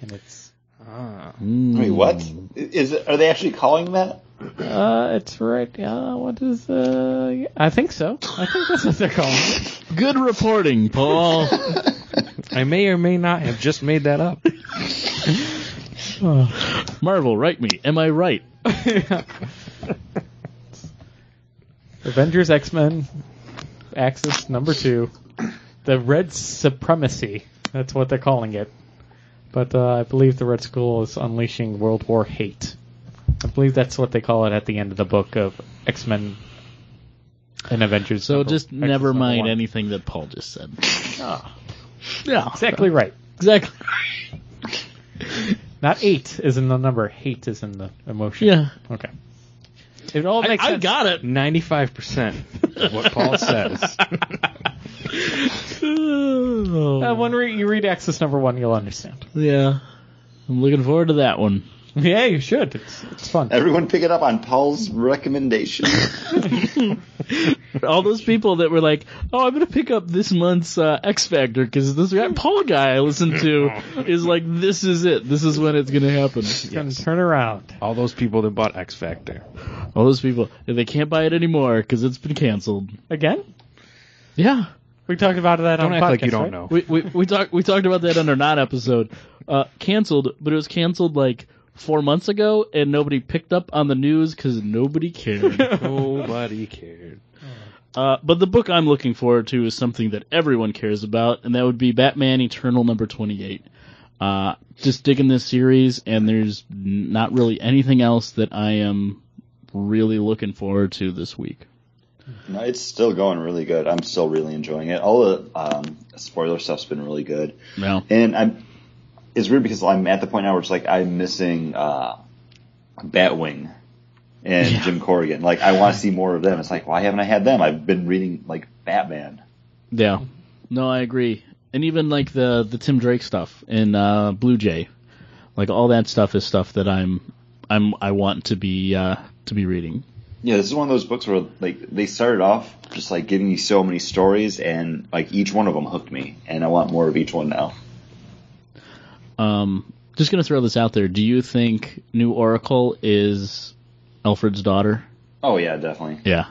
C: and it's
D: Ah.
A: Wait, what? Is it, are they actually calling that?
C: uh, it's right. Uh, what is uh? I think so. I think that's what they're calling it.
B: Good reporting, Paul.
D: I may or may not have just made that up.
B: Marvel, write me. Am I right?
C: Avengers X Men Axis number two, the Red Supremacy. That's what they're calling it. But uh, I believe the Red Skull is unleashing World War Hate. I believe that's what they call it at the end of the book of X Men and Avengers.
B: So
C: number-
B: just
C: Axis
B: never mind
C: one.
B: anything that Paul just said.
C: Ah,
B: Yeah,
C: exactly right.
B: exactly.
C: Not eight is in the number. Hate is in the emotion.
B: Yeah,
C: Okay. It all
B: I,
C: makes
B: I
C: sense.
B: got it.
D: Ninety-five percent of what Paul says.
C: Uh, when re- you read Axis number one, you'll understand.
B: yeah, I'm looking forward to that one.
C: Yeah, you should. It's it's fun.
A: Everyone pick it up on Paul's recommendation.
B: All those people that were like, "Oh, I'm gonna pick up this month's uh, X Factor because this guy, Paul guy I listened to is like, this is it. This is when it's gonna happen."
C: It's gonna turn around.
D: All those people that bought X Factor.
B: All those people, they can't buy it anymore because it's been canceled.
C: Again?
B: Yeah,
C: We talked about that
D: Don't
C: on
D: act
C: podcast,
D: like you don't
C: right?
D: know.
B: we we we talked we talked about that on our not episode. Uh, canceled, but it was canceled like four months ago, and nobody picked up on the news because nobody cared.
D: Nobody cared.
B: Uh, but the book I'm looking forward to is something that everyone cares about, and that would be Batman Eternal number 28. Uh, just digging this series, and there's n- not really anything else that I am really looking forward to this week.
A: No, it's still going really good. I'm still really enjoying it. All the um, spoiler stuff's been really good.
B: No.
A: And I'm, it's weird because I'm at the point now where it's like I'm missing uh, Batwing and
B: Yeah.
A: Jim Corrigan. Like I want to see more of them. It's like why haven't I had them? I've been reading like Batman.
B: Yeah. No, I agree. And even like the the Tim Drake stuff in uh, Blue Jay, like all that stuff is stuff that I'm I'm I want to be uh, to be reading.
A: Yeah, this is one of those books where like they started off just like giving you so many stories, and like each one of them hooked me, and I want more of each one now.
B: Um, just gonna throw this out there. Do you think New Oracle is Alfred's daughter?
A: Oh yeah, definitely.
B: Yeah,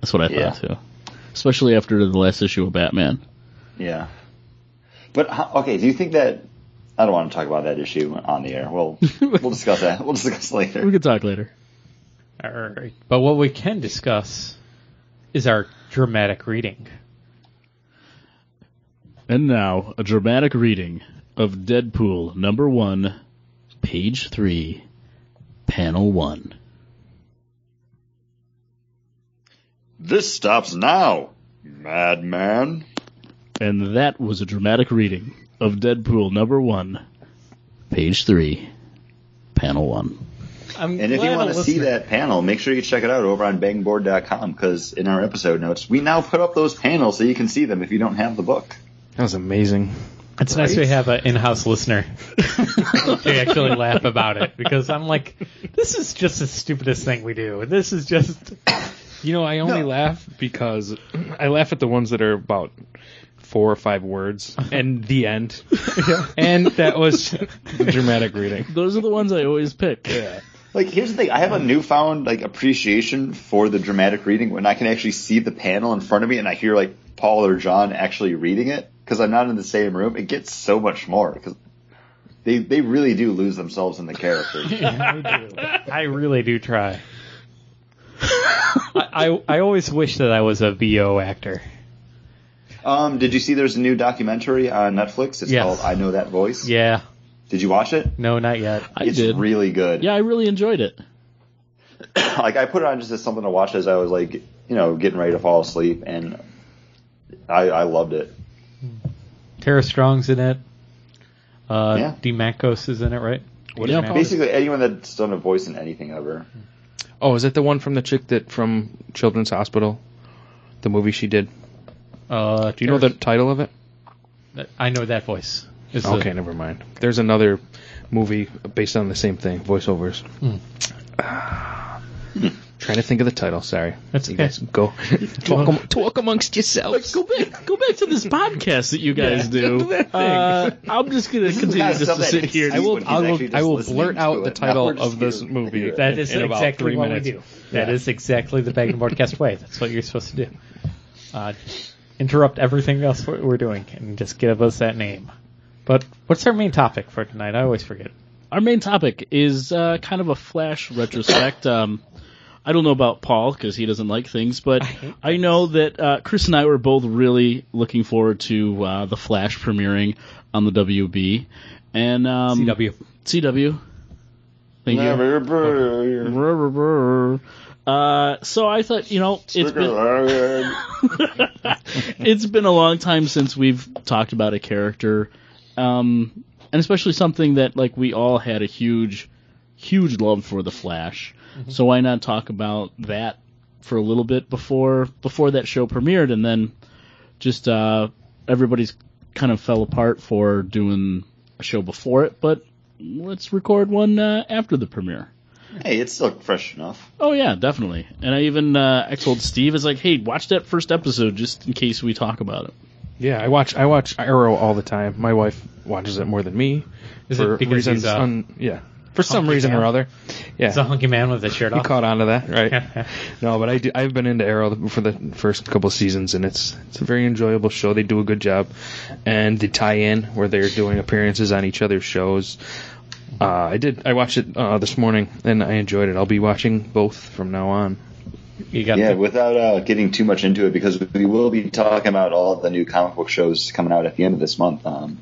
B: that's what I
A: Yeah.
B: thought too. Especially after the last issue of Batman.
A: Yeah. But okay, do you think that? I don't want to talk about that issue on the air. Well, we'll discuss that. We'll discuss later.
B: We could talk later.
C: All right. But what we can discuss is our dramatic reading.
B: And now a dramatic reading of Deadpool number one, page three, panel one.
A: This stops now, madman.
B: And that was a dramatic reading of Deadpool number one, page three, panel one.
C: I'm
A: And if you want
C: a
A: to see that panel, make sure you check it out over on bangboard.com because in our episode notes, we now put up those panels so you can see them if you don't have the book.
D: That was amazing.
C: It's nice
A: Right?
C: to have an in-house listener to actually laugh about it because I'm like, this is just the stupidest thing we do. This is just
D: You know, I only
A: No.
D: laugh because I laugh at the ones that are about four or five words and the end. yeah. And that was the dramatic reading.
B: Those are the ones I always pick.
D: Yeah.
A: Like, here's the thing. I have a newfound, like, appreciation for the dramatic reading when I can actually see the panel in front of me and I hear, like, Paul or John actually reading it. because I'm not in the same room, it gets so much more because they they really do lose themselves in the character.
C: I really do try. I, I I always wish that I was a VO actor.
A: um, did you see there's a new documentary on Netflix? It's
C: Yes.
A: called I Know That Voice.
C: Yeah.
A: Did you watch it?
C: No, not yet.
B: I
A: it's
B: did.
A: really good.
B: yeah, I really enjoyed it.
A: like I put it on just as something to watch as I was like, you know, getting ready to fall asleep, and I I loved it.
C: Tara Strong's in it. Uh,
A: Yeah.
C: DiMaggio is in it, right? What is
B: Yeah.
A: Basically, anyone that's done a voice in anything ever.
D: Oh, is it the one from the chick that from Children's Hospital? The movie she did.
C: Uh,
D: Do you know the title of it?
C: I know that voice. Is the-
D: Okay, never mind. There's another movie based on the same thing, voiceovers. Trying to think of the title. Sorry.
C: That's
D: you
C: okay.
D: guys go talk, am- talk amongst yourselves.
B: Go back, go back to this podcast that you guys
D: Yeah,
B: do. Uh, I'm just gonna
A: is
B: continue just to sit here.
D: I will. I will. I will blurt out the title of this movie.
C: That is
D: in about
C: exactly
D: three
C: what
D: minutes.
C: we do. That is exactly the Bag and Broadcast way. That's what you're supposed to do. Uh, interrupt everything else we're we're doing and just give us that name. But what's our main topic for tonight? I always forget.
B: Our main topic is uh, kind of a flash retrospect. Um, I don't know about Paul because he doesn't like things, but I know that uh, Chris and I were both really looking forward to uh, the Flash premiering on the WB and um,
C: CW.
B: CW. Thank you. Uh, so I thought, you know, it's been it's been a long time since we've talked about a character, um, and especially something that like we all had a huge, huge love for the Flash. So why not talk about that for a little bit before before that show premiered, and then just uh, everybody's kind of fell apart for doing a show before it, but let's record one uh, after the premiere.
A: Hey, it's still fresh enough.
B: Oh yeah, definitely. And I even uh, I told Steve is like, hey, watch that first episode just in case we talk about it.
D: Yeah, I watch. I watch Arrow all the time. My wife watches it more than me.
C: Is
D: for
C: it because
D: reasons?
C: he's a
D: un- yeah, for some reason
C: man?
D: or other. Yeah,
C: It's a hunky man with a shirt
D: you
C: off.
D: caught on to that, right? no, but I do, I've been into Arrow for the first couple seasons, and it's it's a very enjoyable show. They do a good job, and the tie-in where they're doing appearances on each other's shows. Uh, I did. I watched it uh, this morning, and I enjoyed it. I'll be watching both from now on.
C: You got
A: Yeah,
C: the-
A: without uh, getting too much into it, because we will be talking about all the new comic book shows coming out at the end of this month. Um,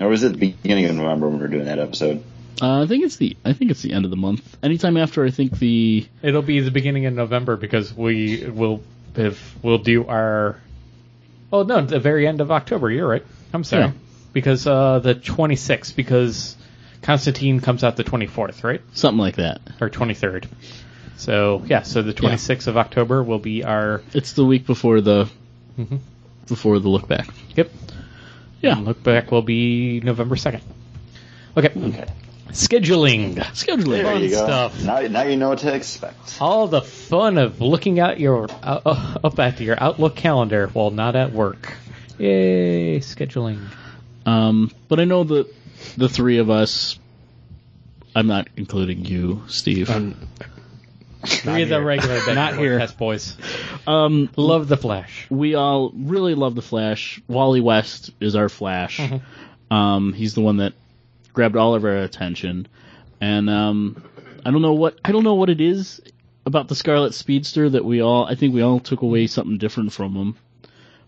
A: or was it the beginning of November when we were doing that episode?
B: Uh, I think it's the I think it's the end of the month. Anytime after I think the
C: It'll be the beginning of November because we will if we'll do our. Oh no, the very end of October. You're right. I'm sorry.
B: Yeah.
C: Because uh, the 26th, because Constantine comes out the 24th, right,
B: something like that.
C: or 23rd. So yeah, so the 26th of October will be our.
B: It's the week before the
C: Mhm.
B: before the look back.
C: Yep.
B: Yeah.
C: And look back will be November 2nd. Okay.
A: Okay.
C: Scheduling.
B: Scheduling.
A: There you go.
C: stuff.
A: Now, now you know what to expect.
C: All the fun of looking at your uh, uh, up at your Outlook calendar while not at work. Yay, scheduling.
B: Um, but I know that the three of us. I'm not including you, Steve.
D: Um,
C: Three of the regular
D: Not here.
C: test boys.
B: Um,
C: Love the Flash.
B: we all really love the Flash. Wally West is our Flash. Um, he's the one that grabbed all of our attention, and um, I don't know what I don't know what it is about the Scarlet Speedster that we all I think we all took away something different from him,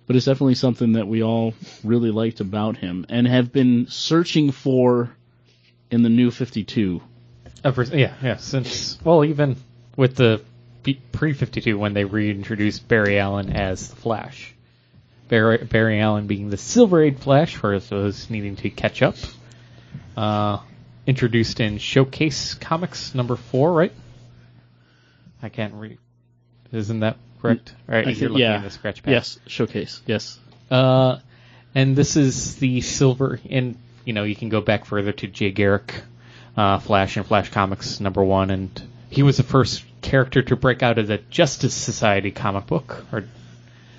B: but it's definitely something that we all really liked about him and have been searching for in the new Fifty Two.
C: Ever, yeah, yeah. Since well, even with the pre fifty two when they reintroduced Barry Allen as the Flash. Barry, Barry Allen being the Silver Age Flash for those needing to catch up. Uh, introduced in Showcase Comics number four, right? I can't read. Isn't that correct? Right,
B: I
C: you're
B: think-
C: looking
B: yeah.
C: at the scratch pad.
B: Yes, showcase. Yes.
C: Uh, and this is the silver, and you know you can go back further to Jay Garrick, uh, Flash and Flash Comics number one, and he was the first character to break out of the Justice Society comic book, or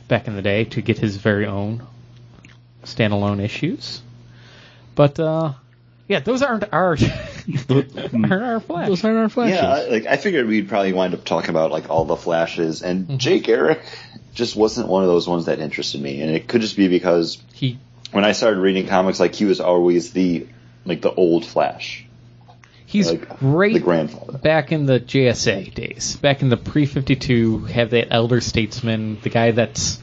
C: back in the day, to get his very own standalone issues. But uh, yeah, those aren't our aren't our Flash.
B: Those aren't our flashes.
A: Yeah, I, like I figured we'd probably wind up talking about like all the flashes, and
C: Mm-hmm.
A: Jay Garrick just wasn't one of those ones that interested me, and it could just be because
C: He
A: when I started reading comics, like he was always the like the old Flash,
C: he's
A: like
C: great
A: the grandfather.
C: back in the JSA days, back in the pre 52, have that elder statesman, the guy that's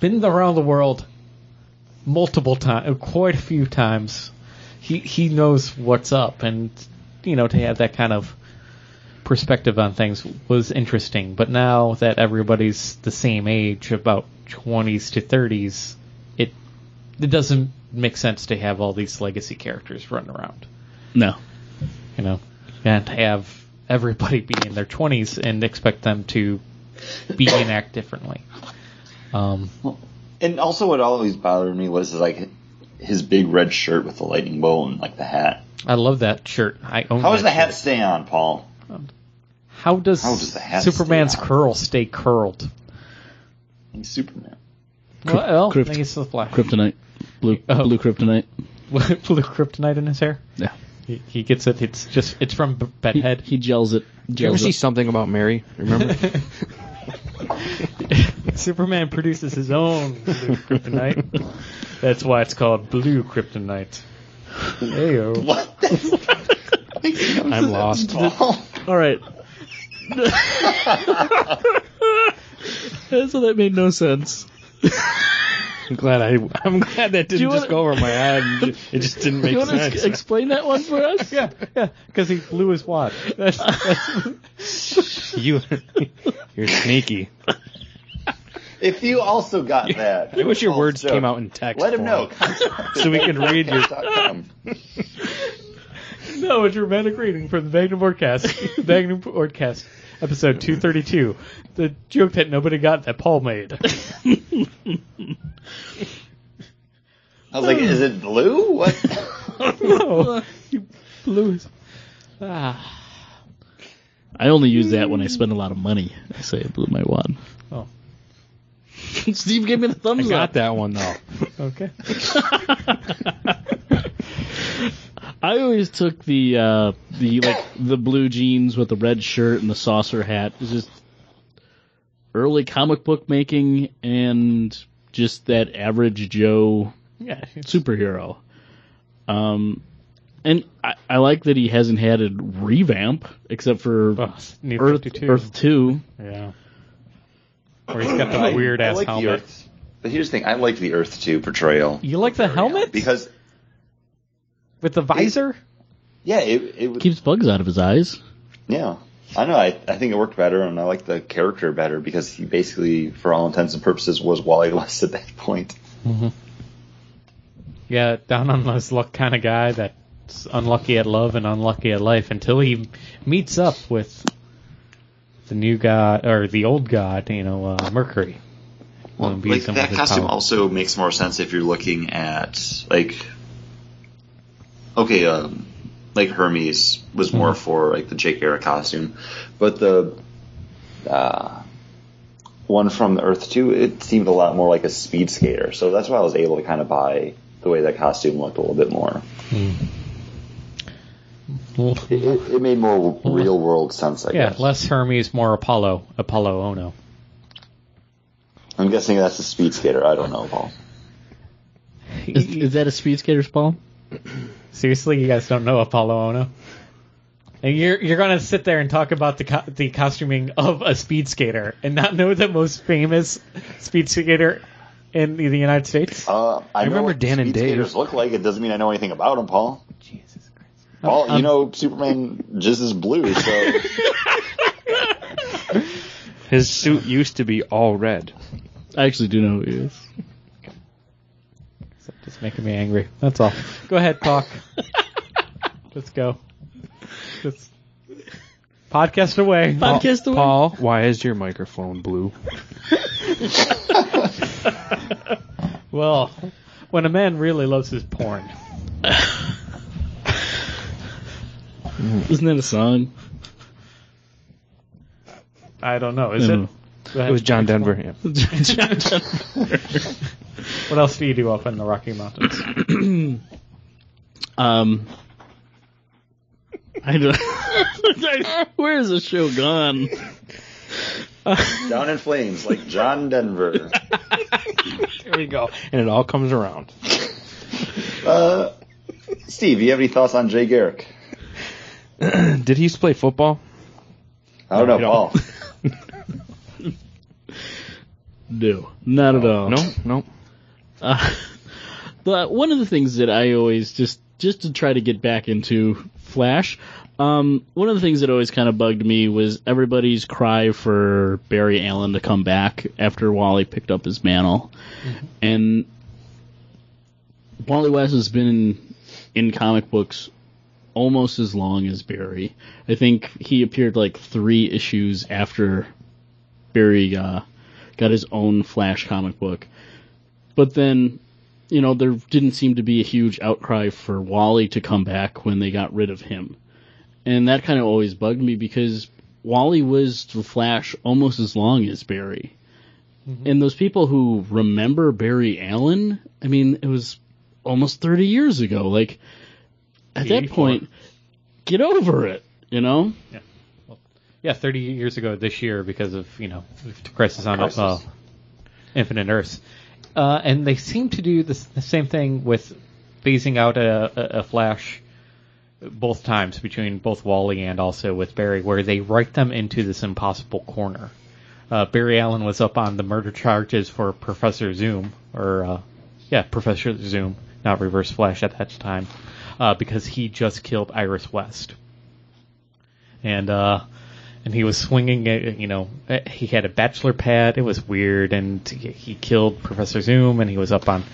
C: been around the world multiple times, uh, quite a few times. He he knows what's up, and you know to have that kind of perspective on things was interesting. But now that everybody's the same age, about 20s to 30s, it it doesn't make sense to have all these legacy characters running around
B: No.
C: You know, and have everybody be in their 20s and expect them to be and act differently. Um,
A: And also, what always bothered me was like his big red shirt with the lightning bolt and like the hat.
C: I love that shirt. I own
A: How does
C: that
A: the hat
C: shirt.
A: stay on, Paul?
C: How does,
A: how does the hat
C: Superman's
A: stay on?
C: curl stay curled?
A: He's Superman.
C: well,
B: Crypt-
C: I think it's the flash.
B: Kryptonite. Blue
C: Oh.
B: blue kryptonite.
C: Blue kryptonite in his hair.
B: Yeah.
C: He, he gets it. It's just it's from B-
B: He,
C: Bedhead.
B: he gels it.
D: Did you ever
B: Gels
D: see something about Mary? Remember?
C: Superman produces his own blue kryptonite. That's why it's called blue kryptonite. Heyo.
A: What?
D: I'm lost.
B: All right. so that made no sense.
D: I'm glad I. I'm glad that didn't just
B: wanna-
D: go over my head. and ju- It just didn't make
B: you want to
D: sense.
B: ex- explain that one for us?
C: Yeah, yeah, because he blew his wad. That's, that's
D: you, you're sneaky.
A: If you also got that,
D: I wish your words
A: joke,
D: came out in text.
A: Let him know.
D: So we can read your-
C: no, a dramatic reading from the Magnum Podcast, Magnum Podcast, episode 232. The joke that nobody got that Paul made.
A: I was like, is it blue? What?
C: no, you blew his. Ah.
B: I only use that when I spend a lot of money. I say I blew my wad.
C: Oh,
B: Steve gave me the thumbs
D: I
B: thumbs
D: got
B: up.
D: that one though.
C: okay.
B: I always took the uh, the like the blue jeans with the red shirt and the saucer hat. It's just early comic book making and just that average Joe
C: Yeah,
B: superhero. Um, and I, I like that he hasn't had a revamp except for
C: well, New
B: Earth
C: 52.
B: Earth Two.
C: Yeah. Or he's got the weird ass
A: like the
C: helmet.
A: Earth. But here's the thing: I like the Earth Two portrayal
C: You like the helmet
A: because
C: with the visor?
A: yeah, it it
B: Keeps bugs out of his eyes.
A: yeah. I know. I, I think it worked better, and I like the character better because he basically, for all intents and purposes, was Wally West at that point.
C: Yeah, down on his luck kind of guy that's unlucky at love and unlucky at life until he meets up with the new god or the old god, you know, uh, Mercury.
A: Well, like that
C: with
A: costume
C: power.
A: also makes more sense if you're looking at like okay, um, like Hermes was more for like the Jake Era costume, but the uh, one from the Earth Two it seemed a lot more like a speed skater, so that's why I was able to kind of buy the way that costume looked a little bit more. It, it, it made more real world sense, I
C: Yeah,
A: guess.
C: less Hermes, more Apollo. Apolo Ohno.
A: I'm guessing that's a speed skater. I don't know, Paul.
B: Is, is that a speed skater's ball?
C: Seriously, you guys don't know Apolo Ohno? And you're you're gonna sit there and talk about the co- the costuming of a speed skater and not know the most famous speed skater in the United States?
A: Uh, I, know
D: remember
A: what
D: Dan and
A: speed
D: Dave.
A: skaters look like. It doesn't mean I know anything about them, Paul.
C: Jesus Christ!
A: Paul, you
C: Um,
A: know Superman just is blue, so
D: His suit used to be all red.
B: I actually do know who he is.
C: Just making me angry. That's all. Go ahead, talk. Let's go. Just podcast away.
B: Podcast away.
D: Paul, why is your microphone blue?
C: Well, when a man really loves his porn,
B: Isn't that a song?
C: I don't know. Is
B: No.
C: it? Go ahead.
D: It was John Denver. Yeah.
C: What else do you do up in the Rocky Mountains?
B: Um, I don't. Where is the show gone?
A: Down in flames, like John Denver.
D: There we go. And it all comes around.
A: Uh, Steve, you have any thoughts on Jay Garrick?
D: Did he used to play football?
A: I don't know,
D: No,
A: Paul.
B: No, not at all.
D: No, no.
B: Uh, but one of the things that I always just just to try to get back into Flash, um, one of the things that always kind of bugged me was everybody's cry for Barry Allen to come back after Wally picked up his mantle, and Wally West has been in, in comic books almost as long as Barry. I think he appeared like three issues after Barry uh, got his own Flash comic book. But then, you know, there didn't seem to be a huge outcry for Wally to come back when they got rid of him. And that kind of always bugged me because Wally was the Flash almost as long as Barry. And those people who remember Barry Allen, I mean, it was almost 30 years ago. Like, at that point, get over it, you know?
C: Yeah, yeah, 30 years ago this year because of, you know, the Crisis on
A: Crisis.
C: Uh, Infinite Earths. Uh, and they seem to do the, same thing with phasing out a, a, a Flash both times between both Wally and also with Barry, where they write them into this impossible corner. Uh, Barry Allen was up on the murder charges for Professor Zoom, or uh, yeah, Professor Zoom, not Reverse Flash at that time, uh, because he just killed Iris West, and uh, and he was swinging. it. You know, uh, he had a bachelor pad. It was weird, and he he killed Professor Zoom, and he was up on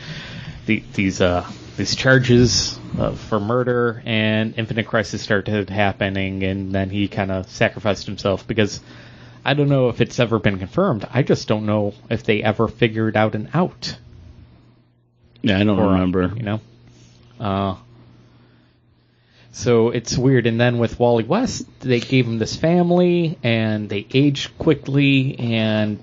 C: the, these uh, these charges uh, for murder. And Infinite Crisis started happening, and then he kind of sacrificed himself because I don't know if it's ever been confirmed. I just don't know if they ever figured out an out.
B: Yeah, I don't
C: or,
B: remember.
C: You know. Uh, so it's weird. And then with Wally West, they gave him this family, and they aged quickly, and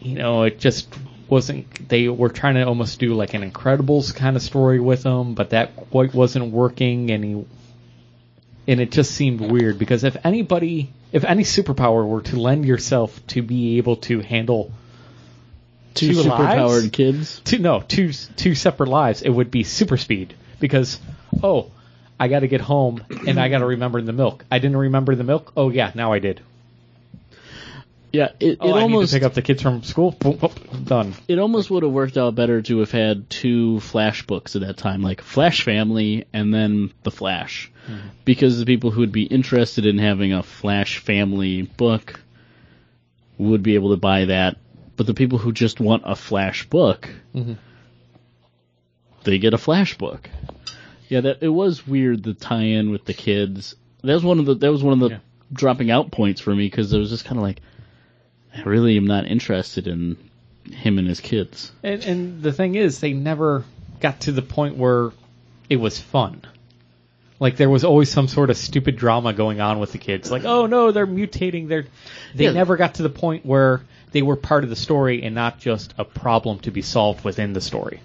C: you know, it just wasn't. They were trying to almost do like an Incredibles kind of story with him, but that quite wasn't working, and he. And it just seemed weird because if anybody, if any superpower were to lend yourself to be able to handle
B: Two
C: two
B: superpowered kids.
C: two no two two separate lives it would be super speed because oh i got to get home and i got to remember the milk. I didn't remember the milk? Oh yeah now i did.
B: Yeah, it,
C: oh
B: it
C: i
B: almost
C: need to pick up the kids from school? Done.
B: It almost would have worked out better to have had two Flash books at that time, like Flash Family and then The Flash, mm-hmm. because the people who would be interested in having a Flash Family book would be able to buy that, but the people who just want a Flash book, mm-hmm. they get a Flash book. Yeah, that it was weird the tie-in with the kids. That was one of the that was one of the
C: Yeah.
B: dropping out points for me because it was just kind of like, I really am not interested in him and his kids.
C: and, and the thing is they never got to the point where it was fun like there was always some sort of stupid drama going on with the kids like oh no they're mutating they're they
B: Yeah.
C: never got to the point where they were part of the story and not just a problem to be solved within the story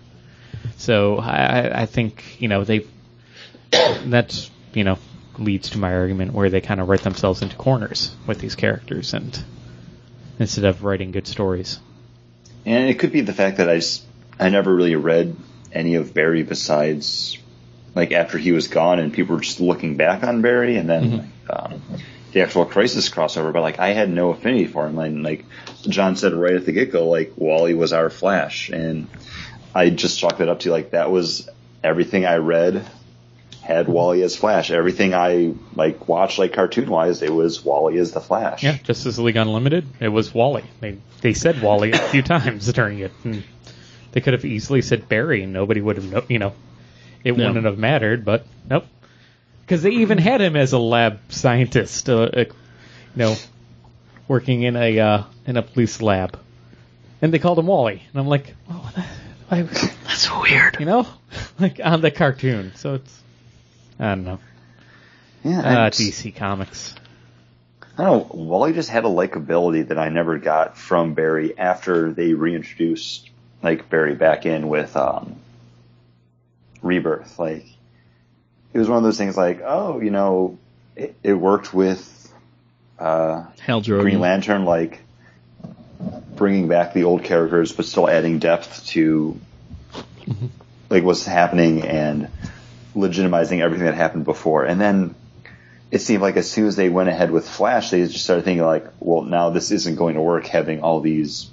C: so i I- i think you know they that's you know leads to my argument where they kind of write themselves into corners with these characters and instead of writing good stories.
A: And it could be the fact that I just I never really read any of Barry besides like after he was gone and people were just looking back on Barry and then like, um, the actual Crisis crossover. But like I had no affinity for him. And like John said right at the get go, like Wally was our Flash. And I just chalked it up to like that was everything I read had Wally as Flash. Everything I like watched like cartoon wise, it was Wally as the Flash.
C: Yeah, Justice League Unlimited. It was Wally. They they said Wally a few times during it. And they could have easily said Barry, and nobody would have, know, you know, it
B: No.
C: wouldn't have mattered. But nope, because they even had him as a lab scientist, uh, uh, you know, working in a uh, in a police lab, and they called him Wally. And I'm like, oh, that, I,
B: That's weird.
C: you know, like on the cartoon. So it's I don't know.
A: Yeah,
C: Uh,
A: just-
C: DC Comics.
A: I don't know. Wally just had a likability that I never got from Barry after they reintroduced like Barry back in with um, Rebirth. Like it was one of those things like, oh, you know, it, it worked with uh,
B: Hal
A: Green Lantern. Like bringing back the old characters, but still adding depth to like what's happening and legitimizing everything that happened before. And then it seemed like as soon as they went ahead with Flash, they just started thinking like, well, now this isn't going to work having all these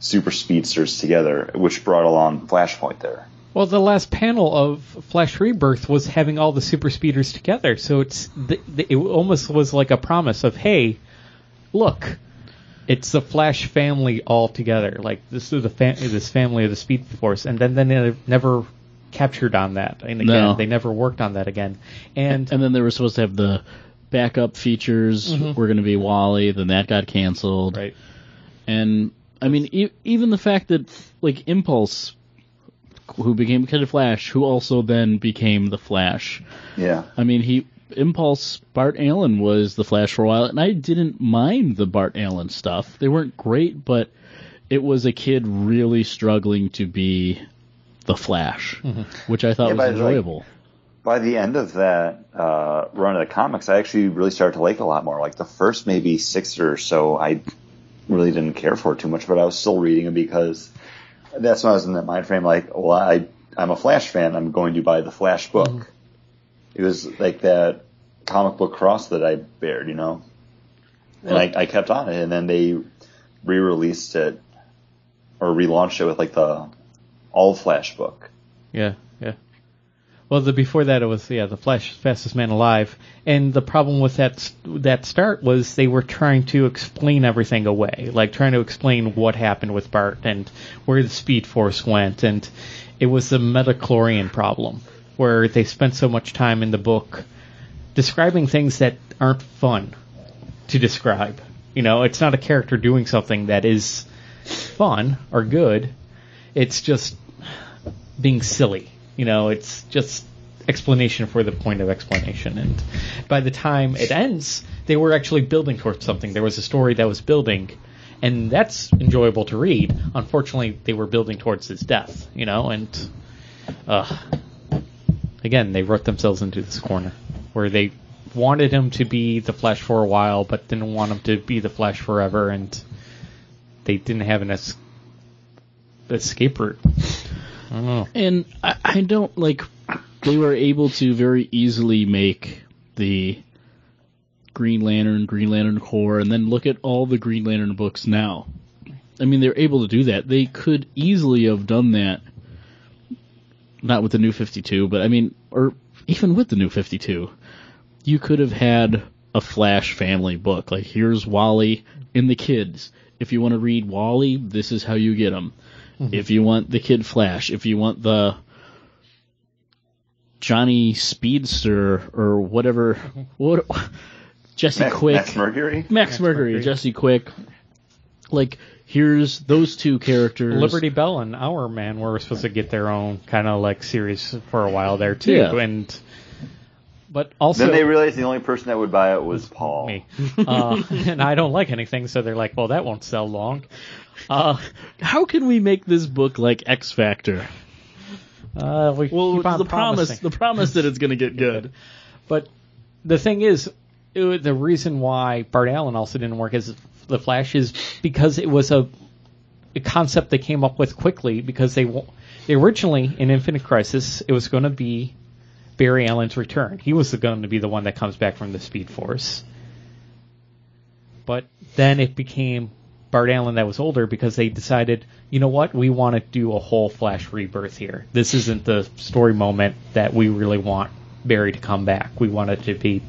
A: super speedsters together, which brought along Flashpoint there.
C: Well, the last panel of Flash Rebirth was having all the super speeders together, so it's the, the, it almost was like a promise of, hey, look, it's the Flash family all together. Like this is the this family of the Speed Force, and then then they never captured on that, and again
B: No.
C: they never worked on that again. And
B: And then they were supposed to have the backup features mm-hmm. were going to be Wally, then that got canceled.
C: right,
B: And I mean, e- even the fact that like Impulse, who became Kid of Flash, who also then became the Flash.
A: Yeah.
B: I mean, he Impulse Bart Allen was the Flash for a while, and I didn't mind the Bart Allen stuff. They weren't great, but it was a kid really struggling to be the Flash, which I thought
A: Yeah,
B: was
A: but, like,
B: enjoyable.
A: By the end of that uh, run of the comics, I actually really started to like a lot more. Like the first maybe six or so, I really didn't care for too much, but I was still reading it because that's when I was in that mind frame. Like, well, I I'm a Flash fan. I'm going to buy the Flash book. It was like that comic book cross that I bared, you know. And I, I kept on it, and then they re-released it or relaunched it with like the all Flash book.
C: yeah, yeah. Well, the before that it was yeah the Flash fastest man alive, and the problem with that that start was they were trying to explain everything away, like trying to explain what happened with Bart and where the Speed Force went, and it was the midichlorian problem where they spent so much time in the book describing things that aren't fun to describe. You know, it's not a character doing something that is fun or good. It's just being silly. You know, it's just explanation for the point of explanation. And by the time it ends, they were actually building towards something. There was a story that was building, and that's enjoyable to read. Unfortunately, they were building towards his death. You know, and uh, again, they wrote themselves into this corner where they wanted him to be the Flash for a while, but didn't want him to be the Flash forever, and they didn't have an es- escape route. I don't know.
B: And I, I don't like they were able to very easily make the Green Lantern, Green Lantern Corps, and then look at all the Green Lantern books now. I mean, they're able to do that. They could easily have done that, not with the New Fifty Two, but I mean, or even with the New Fifty Two, you could have had a Flash family book. Like, here's Wally and the kids. If you want to read Wally, this is how you get them. If you want the Kid Flash, if you want the Johnny Speedster or whatever, what Jesse
A: Max,
B: Quick,
A: Max Mercury.
B: Max Mercury,
C: Mercury.
B: Jesse Quick. Like here's those two characters.
C: Liberty Belle and Hourman were supposed to get their own kind of like series for a while there too,
B: Yeah.
C: and but also
A: Then they realized the only person that would buy it was Paul.
C: me, uh, and I don't like anything, so they're like, well, that won't sell long. Uh,
B: How can we make this book like X Factor?
C: uh, we
B: Well, the promise, the promise that it's going to get good.
C: But the thing is, it, the reason why Bart Allen also didn't work as the Flash is because it was a, a concept they came up with quickly because they, they originally in Infinite Crisis it was going to be Barry Allen's return. He was going to be the one that comes back from the Speed Force. But then it became Bart Allen that was older because they decided, you know what, we want to do a whole Flash rebirth here. This isn't the story moment that we really want Barry to come back. We want it to be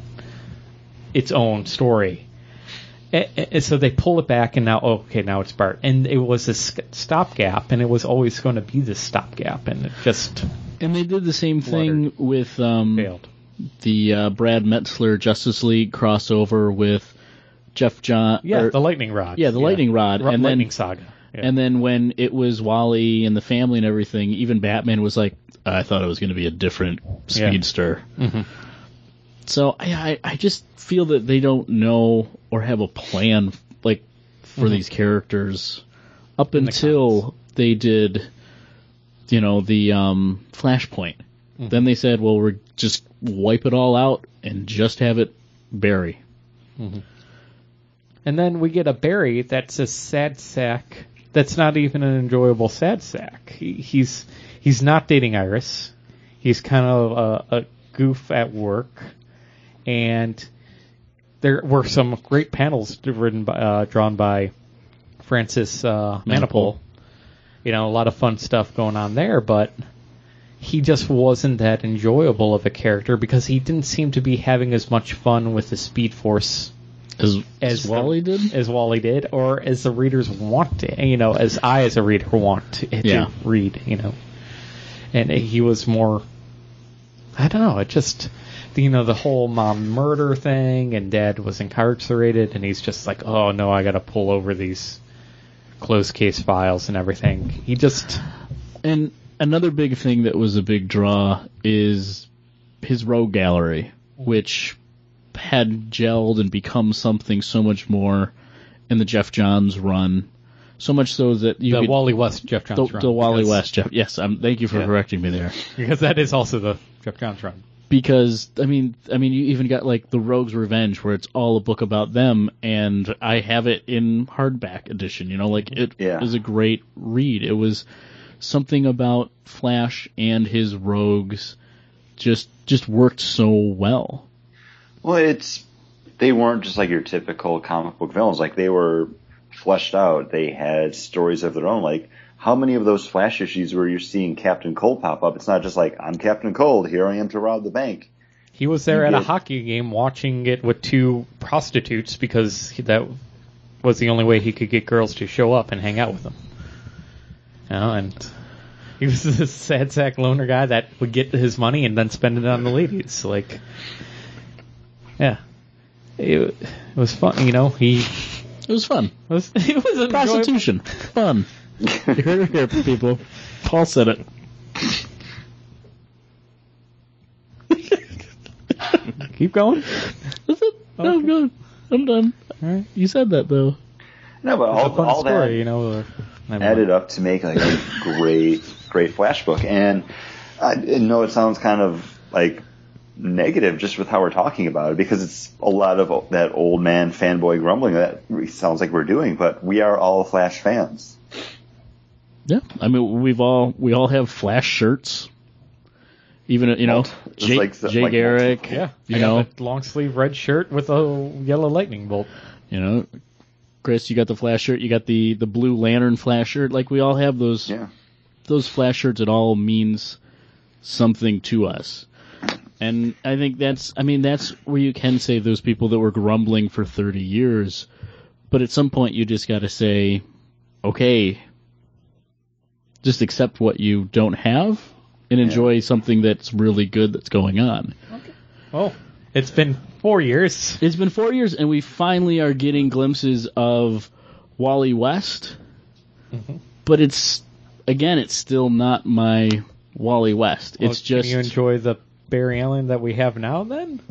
C: its own story. A- a- And so they pull it back, and now, oh, okay, now it's Bart. And it was a stopgap, and it was always going to be this stopgap, and it just
B: And they did the same thing with um,
C: failed.
B: the uh, Brad Meltzer Justice League crossover with Jeff John.
C: Yeah,
B: or-
C: the lightning rod.
B: yeah, the lightning rod,
C: Ro-
B: and
C: lightning
B: then
C: saga. Yeah.
B: and then when it was Wally and the family and everything, even Batman was like, I thought it was going to be a different
C: Yeah.
B: speedster.
C: Mhm.
B: So I, I just feel that they don't know or have a plan like for these characters up
C: Mm-hmm. the
B: until they did, you know, the um, Flashpoint.
C: Mm-hmm.
B: Then they said, well, we're just wipe it all out and just have it Barry.
C: And then we get a Barry that's a sad sack. That's not even an enjoyable sad sack. He, he's he's not dating Iris. He's kind of a, a goof at work, and there were some great panels written by, uh, drawn by Francis uh. You know, a lot of fun stuff going on there, but he just wasn't that enjoyable of a character because he didn't seem to be having as much fun with the Speed Force
B: As,
C: as
B: as
C: the-
B: Wally did?
C: as Wally did, or as the readers want to, you know, as I as a reader want to, to
B: Yeah.
C: read, you know. And he was more, I don't know, it just, you know, the whole mom murder thing, and dad was incarcerated, and he's just like, oh no, I gotta pull over these closed case files and everything. He just,
B: And another big thing that was a big draw is his rogue gallery, which had gelled and become something so much more in the Geoff Johns run. So much so that you
C: the
B: could,
C: Wally West Geoff Johns
B: the,
C: run.
B: the Wally
C: because-
B: West Geoff. Yes, um, thank you for
A: Yeah.
B: correcting me there.
C: Because that is also the Geoff Johns run.
B: because I mean, I mean, you even got like the Rogue's Revenge, where it's all a book about them, and I have it in hardback edition. You know, like it
A: Yeah.
B: was a great read. It was something about Flash and his rogues just just worked so well.
A: Well, it's they weren't just like your typical comic book villains. Like they were fleshed out. They had stories of their own. Like how many of those Flash issues where you're seeing Captain Cold pop up? It's not just like I'm Captain Cold. Here I am to rob the bank.
C: He was there
A: You
C: at a hockey game watching it with two prostitutes because that was the only way he could get girls to show up and hang out with him. You know, and he was this sad sack loner guy that would get his money and then spend it on the ladies. Like, yeah, it, it was fun. You know, he
B: It was fun.
C: was it was enjoyable.
B: Prostitution, fun. you heard it here, people. Paul said it.
C: Keep going.
B: That's it. No, I'm good. I'm done.
C: All right.
B: You said that though.
A: No, but all, all
C: story,
A: that
C: you know. uh, never
A: added up to make like a great, great Flash book. And I know it sounds kind of like negative just with how we're talking about it because it's a lot of that old man fanboy grumbling that sounds like we're doing, but we are all Flash fans.
B: Yeah, I mean we've all we all have Flash shirts. Even you know,
A: Mult- just
B: Jake,
A: like the-
B: Jake
A: like
B: Garrick.
C: Yeah,
B: you
C: I
B: know,
C: long sleeve red shirt with a yellow lightning bolt.
B: you know, Chris, you got the Flash shirt. You got the the Blue Lantern Flash shirt. Like we all have those
A: Yeah.
B: those Flash shirts. It all means something to us. And I think that's, I mean, that's where you can say those people that were grumbling for 30 years, but at some point you just gotta say, okay, just accept what you don't have and enjoy something that's really good that's going on.
C: Oh, it's been four years.
B: It's been four years and we finally are getting glimpses of Wally West, mm-hmm. but it's, again, it's still not my Wally West.
C: Well,
B: It's just,
C: Can you enjoy the Barry Allen that we have now? Then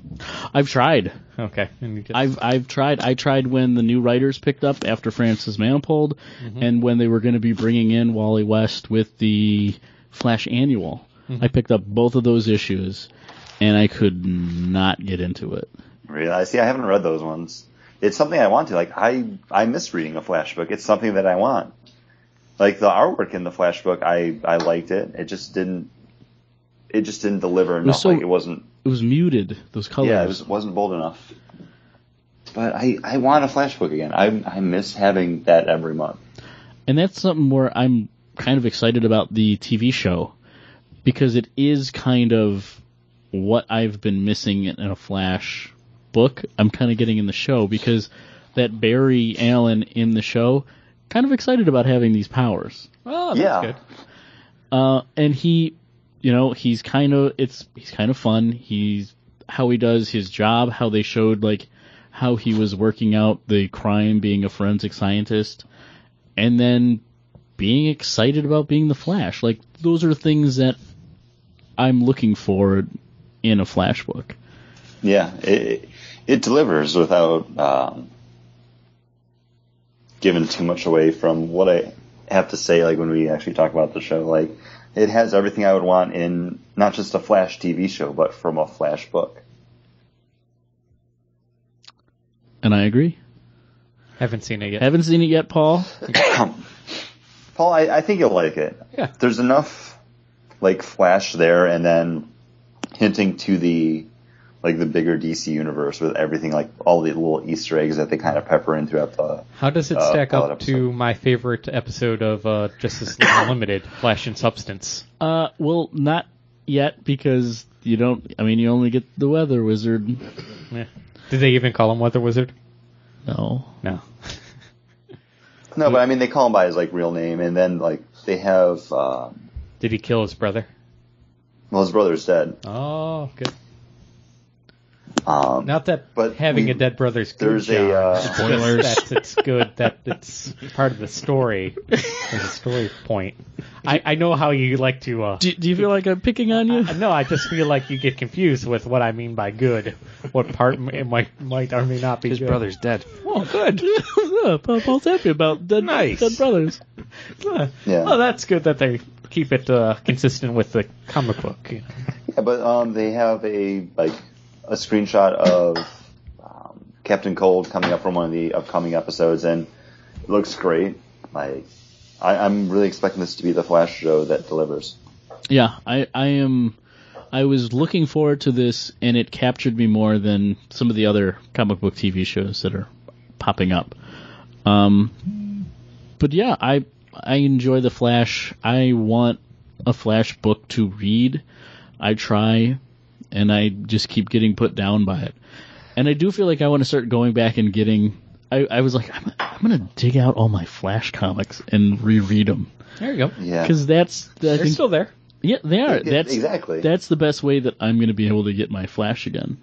B: I've tried.
C: okay. And you just,
B: I've I've tried. I tried when the new writers picked up after Francis Manapul, mm-hmm. and when they were going to be bringing in Wally West with the Flash Annual. Mm-hmm. I picked up both of those issues, and I could not get into it.
A: Really? I see. I haven't read those ones. It's something I want to. Like I, I miss reading a Flash book. It's something that I want. Like the artwork in the Flash book, I, I liked it. It just didn't. It just didn't deliver enough.
B: so-
A: like it wasn't.
B: It was muted. Those colors.
A: Yeah, it was, wasn't bold enough. But I, I want a Flash book again. I, I miss having that every month.
B: and that's something where I'm kind of excited about the TV show because it is kind of what I've been missing in a Flash book. I'm kind of getting in the show because that Barry Allen in the show, kind of excited about having these powers.
C: oh, that's
A: Yeah.
C: good.
B: Uh, and he, you know, he's kind of it's he's kind of fun. He's how he does his job, how they showed like how he was working out the crime, being a forensic scientist, and then being excited about being the Flash. Like those are things that I'm looking for in a Flash book.
A: Yeah, it, it delivers without um, giving too much away from what I have to say. Like when we actually talk about the show, like it has everything I would want in not just a Flash TV show, but from a Flash book.
B: And I agree.
C: Haven't seen it yet.
B: Haven't seen it yet, Paul.
A: Paul, I, I think you'll like it.
C: Yeah.
A: There's enough like flash there, and then hinting to the like the bigger DC universe with everything like all the little Easter eggs that they kind of pepper in throughout the.
C: How does it
A: Uh,
C: stack
A: pilot
C: up to my favorite episode of uh, Justice League Unlimited, Flash and Substance?
B: Uh, well, not yet because you don't. I mean, you only get the weather wizard.
C: Yeah. Did they even call him Weather Wizard?
B: No.
C: No.
A: No, but I mean they call him by his like real name, and then like they have. Um,
C: Did he kill his brother?
A: well, his brother's dead.
C: Oh, good.
A: Um,
C: Not that
A: But
C: having
A: we-
C: a dead brother's good,
A: there's a, uh,
C: It's
D: Spoilers.
C: that it's good that it's part of the story. There's a story point. I, I know how you like to. Uh,
B: Do, do you feel like I'm picking on you?
C: no, I just feel like you get confused with what I mean by good. What part it might might or may not be
D: His
C: good.
D: brother's dead.
C: Oh, good.
B: yeah, Paul's happy about dead,
D: Nice.
B: dead brothers.
C: Uh,
A: Yeah.
C: Well, that's good that they keep it uh, consistent with the comic book. You know.
A: Yeah, but um, they have a like a screenshot of um, Captain Cold coming up from one of the upcoming episodes, and it looks great. Like, I, I'm really expecting this to be the Flash show that delivers.
B: Yeah, I, I am. I was looking forward to this, and it captured me more than some of the other comic book TV shows that are popping up. Um, but yeah, I I enjoy the Flash. I want a Flash book to read. I try, and I just keep getting put down by it. And I do feel like I want to start going back and getting. I, I was like, I'm, I'm gonna dig out all my Flash comics and reread them
C: There you go.
A: Yeah,
B: because that's I
C: They're
B: think
C: still there.
B: yeah, they are.
A: Yeah,
B: That's
A: exactly.
B: That's the best way that I'm going to be able to get my Flash again.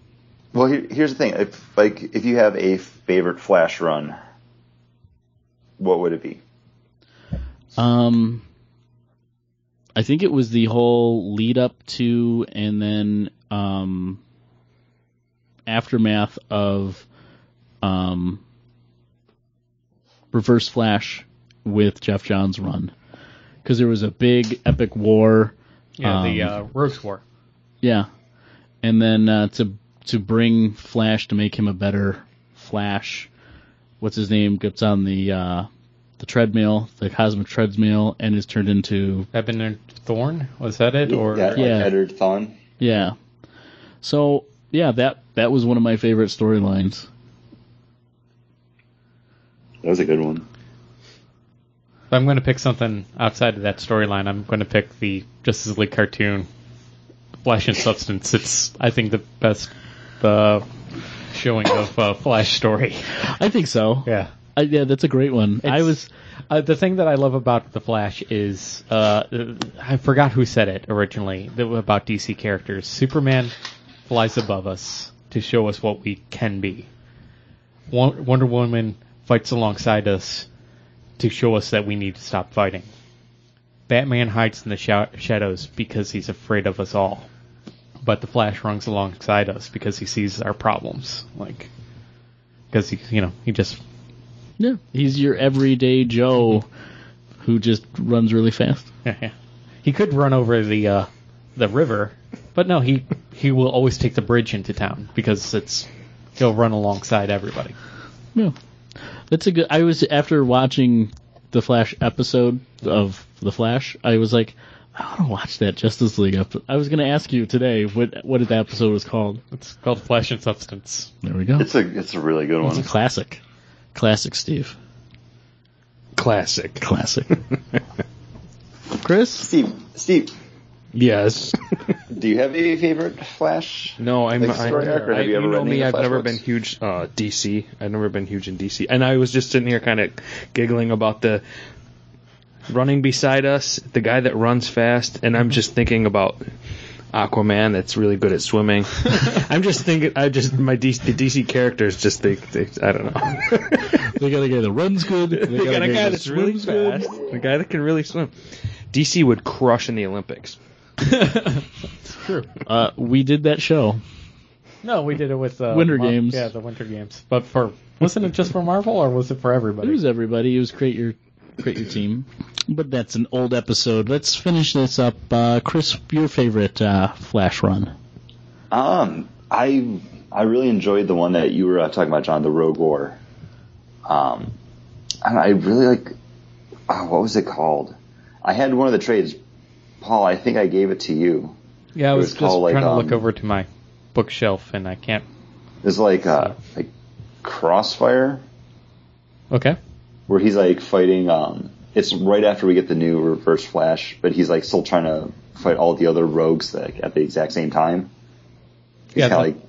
A: Well, here, here's the thing: if like if you have a favorite Flash run, what would it be?
B: Um, I think it was the whole lead up to and then um, aftermath of um, Reverse Flash with Geoff Johns' run because there was a big epic war.
C: Yeah, the
B: Um,
C: uh, Rogues War.
B: Yeah, and then uh, to to bring Flash to make him a better Flash. What's his name? Gets on the uh, the treadmill, the cosmic treadmill, and is turned into
C: Eobard Thawne was that it or
A: yeah, like
B: Yeah.
A: Eobard Thawne.
B: yeah. So yeah, that that was one of my favorite storylines.
A: That was a good one.
C: If I'm going to pick something outside of that storyline, I'm going to pick the Justice League cartoon, Flash and Substance. It's, I think, the best uh, showing of uh, Flash story.
B: I think so.
C: Yeah.
B: I, yeah, that's a great one. I was
C: Uh, the thing that I love about the Flash is uh, I forgot who said it originally that- about DC characters. Superman flies above us to show us what we can be. Wonder Woman fights alongside us to show us that we need to stop fighting. Batman hides in the sha- shadows because he's afraid of us all. But the Flash runs alongside us because he sees our problems. Like, because he, you know, he just
B: yeah, he's your everyday Joe who just runs really fast.
C: Yeah, he could run over the uh, the river, but no, he he will always take the bridge into town because it's he'll run alongside everybody.
B: Yeah, that's a good. I was after watching the Flash episode of the Flash. I was like, I want to watch that Justice League episode. I was going to ask you today what what the episode was called.
C: It's called Flash and Substance.
B: There we go.
A: It's a it's a really good
B: It's a
A: one.
B: classic, classic Steve,
D: Classic.
B: classic. Chris,
A: Steve, Steve,
D: Yes.
A: do you have a favorite Flash?
D: No, I'm.
A: Like
D: I,
A: story arc,
D: I-
A: you ever
D: know
A: read any
D: me.
A: of the
D: I've
A: Flash
D: never
A: books?
D: been huge uh, DC. I've never been huge in DC, and I was just sitting here kind of giggling about the running beside us, the guy that runs fast, and I'm just thinking about Aquaman that's really good at swimming. I'm just thinking. I just my DC, the DC characters just think. They, I don't know.
B: they got a guy that runs good. They,
D: they got a
B: guy
D: guy
B: that
D: that's really
B: swims good.
D: fast. A guy that can really swim. DC would crush in the Olympics.
C: True.
B: Uh, we did that show.
C: No, we did it with uh,
B: Winter
C: Mar-
B: Games.
C: Yeah, the Winter Games. But for wasn't it just for Marvel or was it for everybody?
B: It was everybody. It was create your create your team. But that's an old episode. Let's finish this up. Uh, Chris, your favorite uh, Flash run?
A: Um, I I really enjoyed the one that you were uh, talking about, John, the Rogue War. Um, I, know, I really like. Oh, what was it called? I had one of the trades. Paul, I think I gave it to you.
C: Yeah, I
A: It
C: was
A: was
C: just
A: called, like,
C: trying to look
A: um,
C: over to my bookshelf and I can't.
A: It's like uh, like Crossfire,
C: Okay.
A: where he's like fighting. Um, it's right after we get the new Reverse Flash, but he's like still trying to fight all the other rogues like, at the exact same time. He's
C: Yeah,
A: kind of like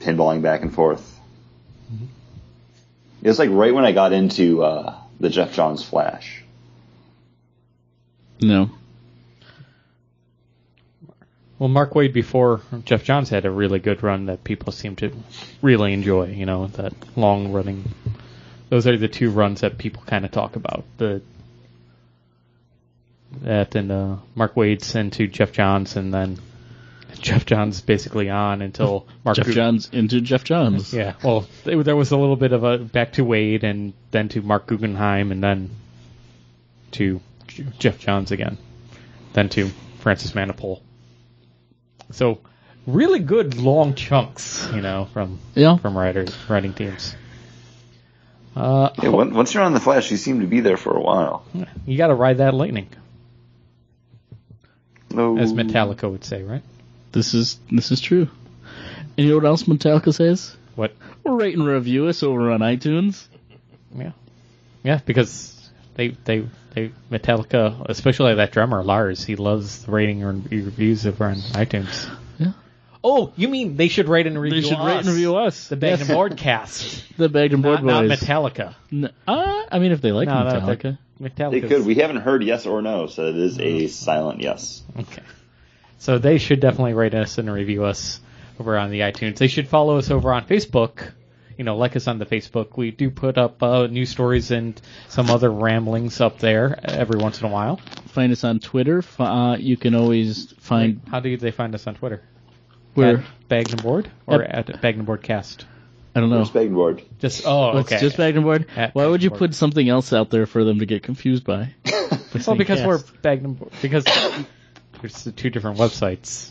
A: pinballing back and forth. It was like right when I got into uh, the Geoff Johns Flash.
B: No.
C: Well, Mark Waid before Geoff Johns had a really good run that people seem to really enjoy. You know, that long running. Those are the two runs that people kind of talk about. The that and uh, Mark Waid's into Geoff Johns, and then Geoff Johns basically on until Mark
B: Jeff
C: Gu-
B: Johns into Geoff Johns.
C: Yeah, well, there was a little bit of a back to Waid, and then to Mark Guggenheim, and then to Geoff Johns again, then to Francis Manapul. So, really good long chunks, you know, from
B: Yeah.
C: from writers writing teams. Uh,
A: Yeah, on- once you're on the Flash, you seem to be there for a while.
C: you got to ride that lightning,
A: No.
C: as Metallica would say, right?
B: This is this is true. And you know what else Metallica says?
C: What?
B: Rate and review us over on iTunes.
C: Yeah, yeah, because they they they Metallica, especially that drummer Lars, he loves rating and reviews over on iTunes.
B: Yeah.
C: Oh, you mean they should rate and review
B: They should
C: us,
B: rate and review us.
C: the Bag
B: Yes.
C: and Board cast,
B: The Bagged and Board
C: not, not Metallica.
B: N- uh, I mean, if they like
C: No, no,
B: Metallica.
C: Metallica.
A: They could. We haven't heard yes or no, so it is a silent yes.
C: Okay. So they should definitely rate us and review us over on the iTunes. They should follow us over on Facebook. You know, like us on the Facebook. We do put up uh, news stories and some other ramblings up there every once in a while.
B: Find us on Twitter. Uh, you can always find
C: How do they find us on Twitter?
B: where
C: At Bagged and Board or
B: Yep.
C: at Bagged and Board Cast?
B: I don't know.
A: Where's Bag Board?
C: Just oh,
B: Oh,
C: okay.
B: It's just Bagged and Board.
C: At
B: Why
C: Bagged
B: would you
C: Board.
B: put something else out there for them to get confused by?
C: well, because
B: Cast.
C: we're Bagged and Board. Because there's the two different websites,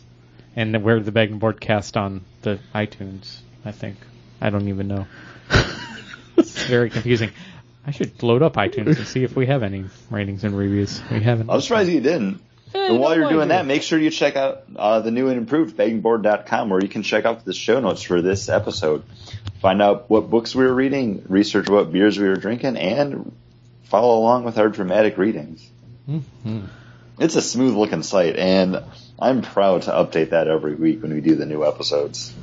C: and we're the Bagged and Board Cast on the iTunes. I think. I don't even know. it's very confusing. I should load up iTunes and see if we have any ratings and reviews. We haven't.
A: I'm surprised you didn't. and while you're doing that, make sure you check out uh, the new and improved baggingboard.com where you can check out the show notes for this episode. Find out what books we were reading, research what beers we were drinking, and follow along with our dramatic readings.
C: Mhm.
A: It's a smooth looking site, and I'm proud to update that every week when we do the new episodes.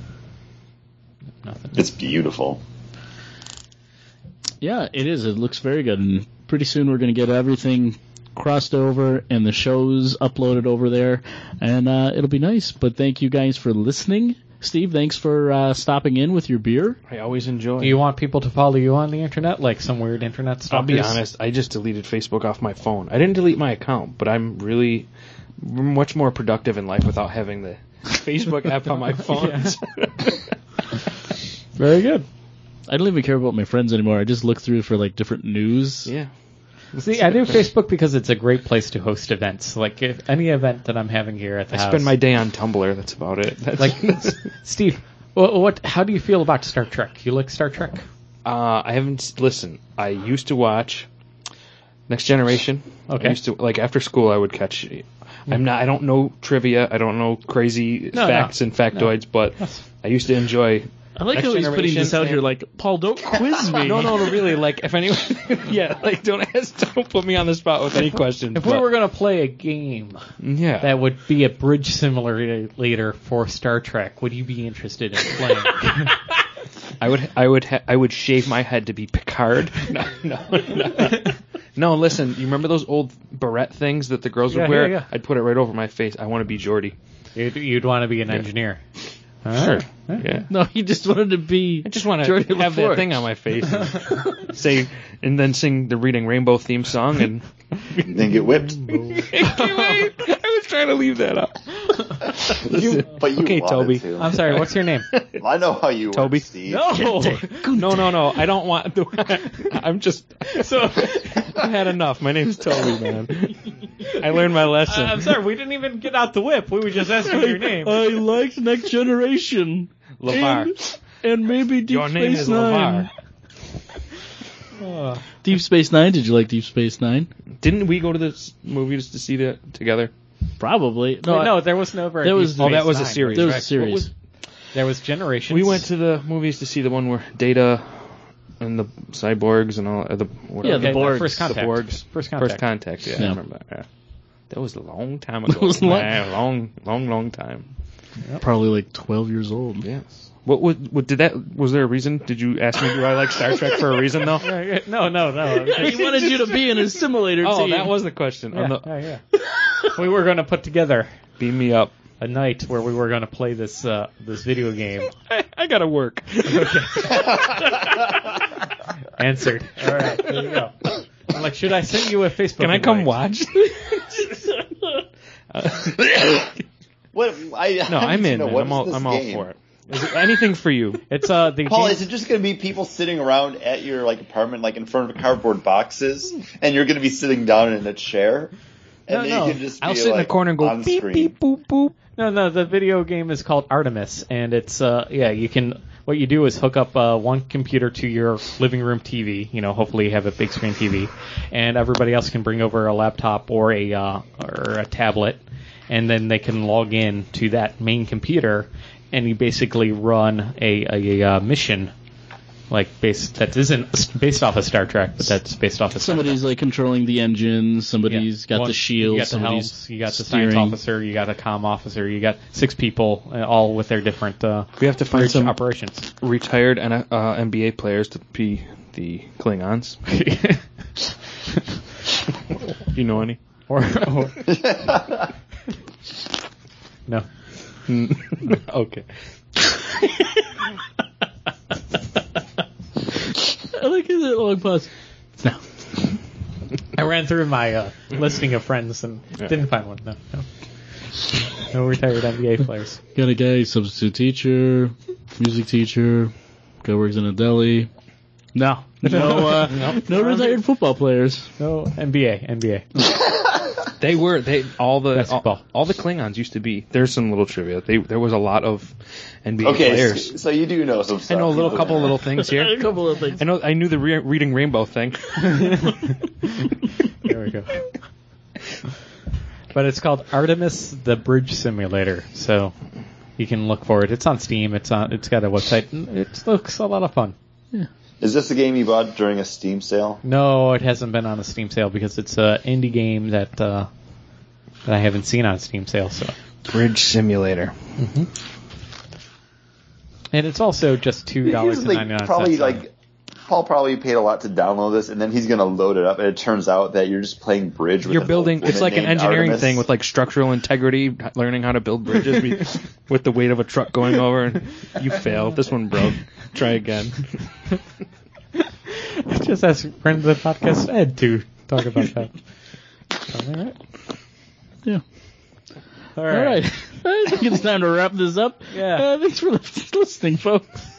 C: Nothing.
A: It's beautiful.
B: Yeah, it is. It looks very good, and pretty soon we're going to get everything crossed over and the shows uploaded over there, and uh, it'll be nice. But thank you guys for listening. Steve, thanks for uh, stopping in with your beer.
D: I always enjoy.
C: Do you want people to follow you on the internet, like some weird internet stuff?
D: I'll be honest. I just deleted Facebook off my phone. I didn't delete my account, but I'm really much more productive in life without having the Facebook app on my phone.
B: Very good. I don't even care about my friends anymore. I just look through for like different news.
D: yeah.
C: See, I do Facebook because it's a great place to host events. Like if any event that I'm having here at the house.
D: I
C: house.
D: spend my day on Tumblr. That's about it. That's,
C: like Steve. What, what? How do you feel about Star Trek? You like Star Trek?
D: Uh, I haven't. Listen, I used to watch Next Generation.
C: Okay.
D: I used to like after school. I would catch. I'm not. I don't know trivia. I don't know crazy
C: No, no.
D: facts and factoids, but I used to enjoy.
B: I like
D: Next
B: how he's putting this out here like, Paul, don't quiz me.
D: No, no, no, really. Like, if anyone, yeah, like, don't ask, don't put me on the spot with any questions.
C: If we
D: but-
C: were gonna play a game
D: yeah,
C: that would be a bridge simulator for Star Trek, would you be interested in playing?
D: I would, I would, ha- I would shave my head to be Picard. No, no, no. No, listen. You remember those old beret things that the girls
C: Yeah,
D: would wear?
C: yeah, yeah.
D: I'd put it right over my face. I want to be Geordi.
C: you'd, you'd want to be an engineer.
D: Sure.
C: Ah.
D: Yeah.
B: No, he just wanted to be.
D: I just want to
B: Geordi
D: have
B: LaForge.
D: that thing on my face, and say, and then sing the Reading Rainbow theme song, and
A: Then get whipped.
D: I was trying to leave that out.
A: but you
D: Okay, Toby.
A: to.
C: I'm sorry. What's your name?
A: I know how you are.
D: Toby.
A: work, Steve.
D: No, no, no, no. I don't want. I'm just. So I had enough. My name's Toby, man. I learned my lesson.
C: I'm sorry. We didn't even get out the whip. We were just asking your name.
B: I liked Next Generation.
D: LeVar.
B: And, and maybe Deep Space.
D: Your name
B: Space
D: is
B: Nine.
C: Uh,
B: Deep Space Nine. Did you like Deep Space Nine?
D: Didn't we go to this movie just to see that together?
B: Probably. No,
C: no,
B: I-
C: no, there was no.
B: There was-
D: Oh, that was a series.
B: there was
D: right.
B: a series.
D: What was-
C: There was Generations.
D: we went to the movies to see the one where Data and the cyborgs and all uh, the what
B: Yeah, the
D: they?
B: Borgs.
C: First
D: The
C: contact.
D: Borgs.
C: First contact.
D: First contact. Yeah,
B: Yeah.
D: I remember. that, Yeah. That was a long time ago.
B: was long.
D: Man, long, long, long time.
B: probably like twelve years old.
D: Yes. What would what did that? Was there a reason? Did you ask me? Do I like Star Trek for a reason though?
C: Yeah, yeah. No, no, no.
B: he wanted you to be in a simulator
D: Oh,
B: team.
D: that was the question.
C: Yeah,
D: On the,
C: yeah, yeah. we were going to put together
D: beam me up.
C: a night where we were going to play this uh, this video game.
D: I, I gotta work.
C: Answered. All right, there you go. I'm like, should I send you a Facebook?
D: Can I come
C: invite?
D: watch?
A: What? I,
D: No,
A: I
D: I'm
A: need to
D: in.
A: know,
D: man.
A: what
D: I'm
A: is
D: all
A: this
D: I'm all
A: game?
D: for it. Is it anything for you?
C: It's uh the
A: Paul,
C: game-
A: is it just going to be people sitting around at your like apartment, like in front of cardboard boxes, and you're going to be sitting down in a chair, and
C: No, no.
A: can just
D: I'll sit in the corner and go beep
A: screen.
D: beep boop boop.
C: No, no, the video game is called Artemis, and it's uh, yeah, you can. What you do is hook up uh, one computer to your living room TV. You know, hopefully you have a big screen TV, and everybody else can bring over a laptop or a uh, or a tablet, and then they can log in to that main computer, and you basically run a a, a uh, mission, like based that isn't based off of Star Trek, but that's based off of Star Trek.
B: Somebody's like controlling the engine. Somebody's
C: Yeah.
B: got
C: One-
B: the shield.
C: You got the
B: somebody's
C: helms. You got the
B: steering.
C: science officer. You got a comm officer. You got six people, uh, all with their different uh,
D: We have to find some
C: operations.
D: retired N- uh, NBA players to be the Klingons. you know any?
C: or, or no.
D: okay.
B: I like that long pause. No.
C: I ran through my uh, listing of friends and
D: Yeah.
C: didn't find one. No, no. No retired NBA players.
B: Got a guy, substitute teacher, music teacher, guy works in a deli. No, no, uh, no retired football players.
C: No NBA. NBA.
D: They were they all the all, all the Klingons used to be. There's some little trivia. They there was a lot of NBA
A: Okay,
D: players.
A: so, so you do know some
D: I know a little
A: You
D: couple little things here.
B: A
D: here.
B: couple of things.
D: I know I knew the re- reading rainbow thing.
C: There we go. But it's called Artemis: The Bridge Simulator. So you can look for it. It's on Steam. It's on. It's got a website. It looks a lot of fun.
A: Is this a game you bought during a Steam sale?
C: No, it hasn't been on a Steam sale because it's an indie game that uh, that I haven't seen on Steam sale. So,
D: Bridge simulator.
C: and it's also just two dollars and ninety nine cents.
A: probably
C: cents.
A: like Paul probably paid a lot to download this, and then he's gonna load it up, and it turns out that you're just playing bridge. With
D: You're building. It's like an engineering
A: Artemis.
D: thing with like structural integrity, learning how to build bridges be- with the weight of a truck going over. And you fail. This one broke. Try again.
C: just ask friend of the podcast Ed to talk about that. All right.
B: Yeah.
C: All
B: All right. I think it's time to wrap this up.
C: Yeah.
B: Uh, thanks for listening, folks.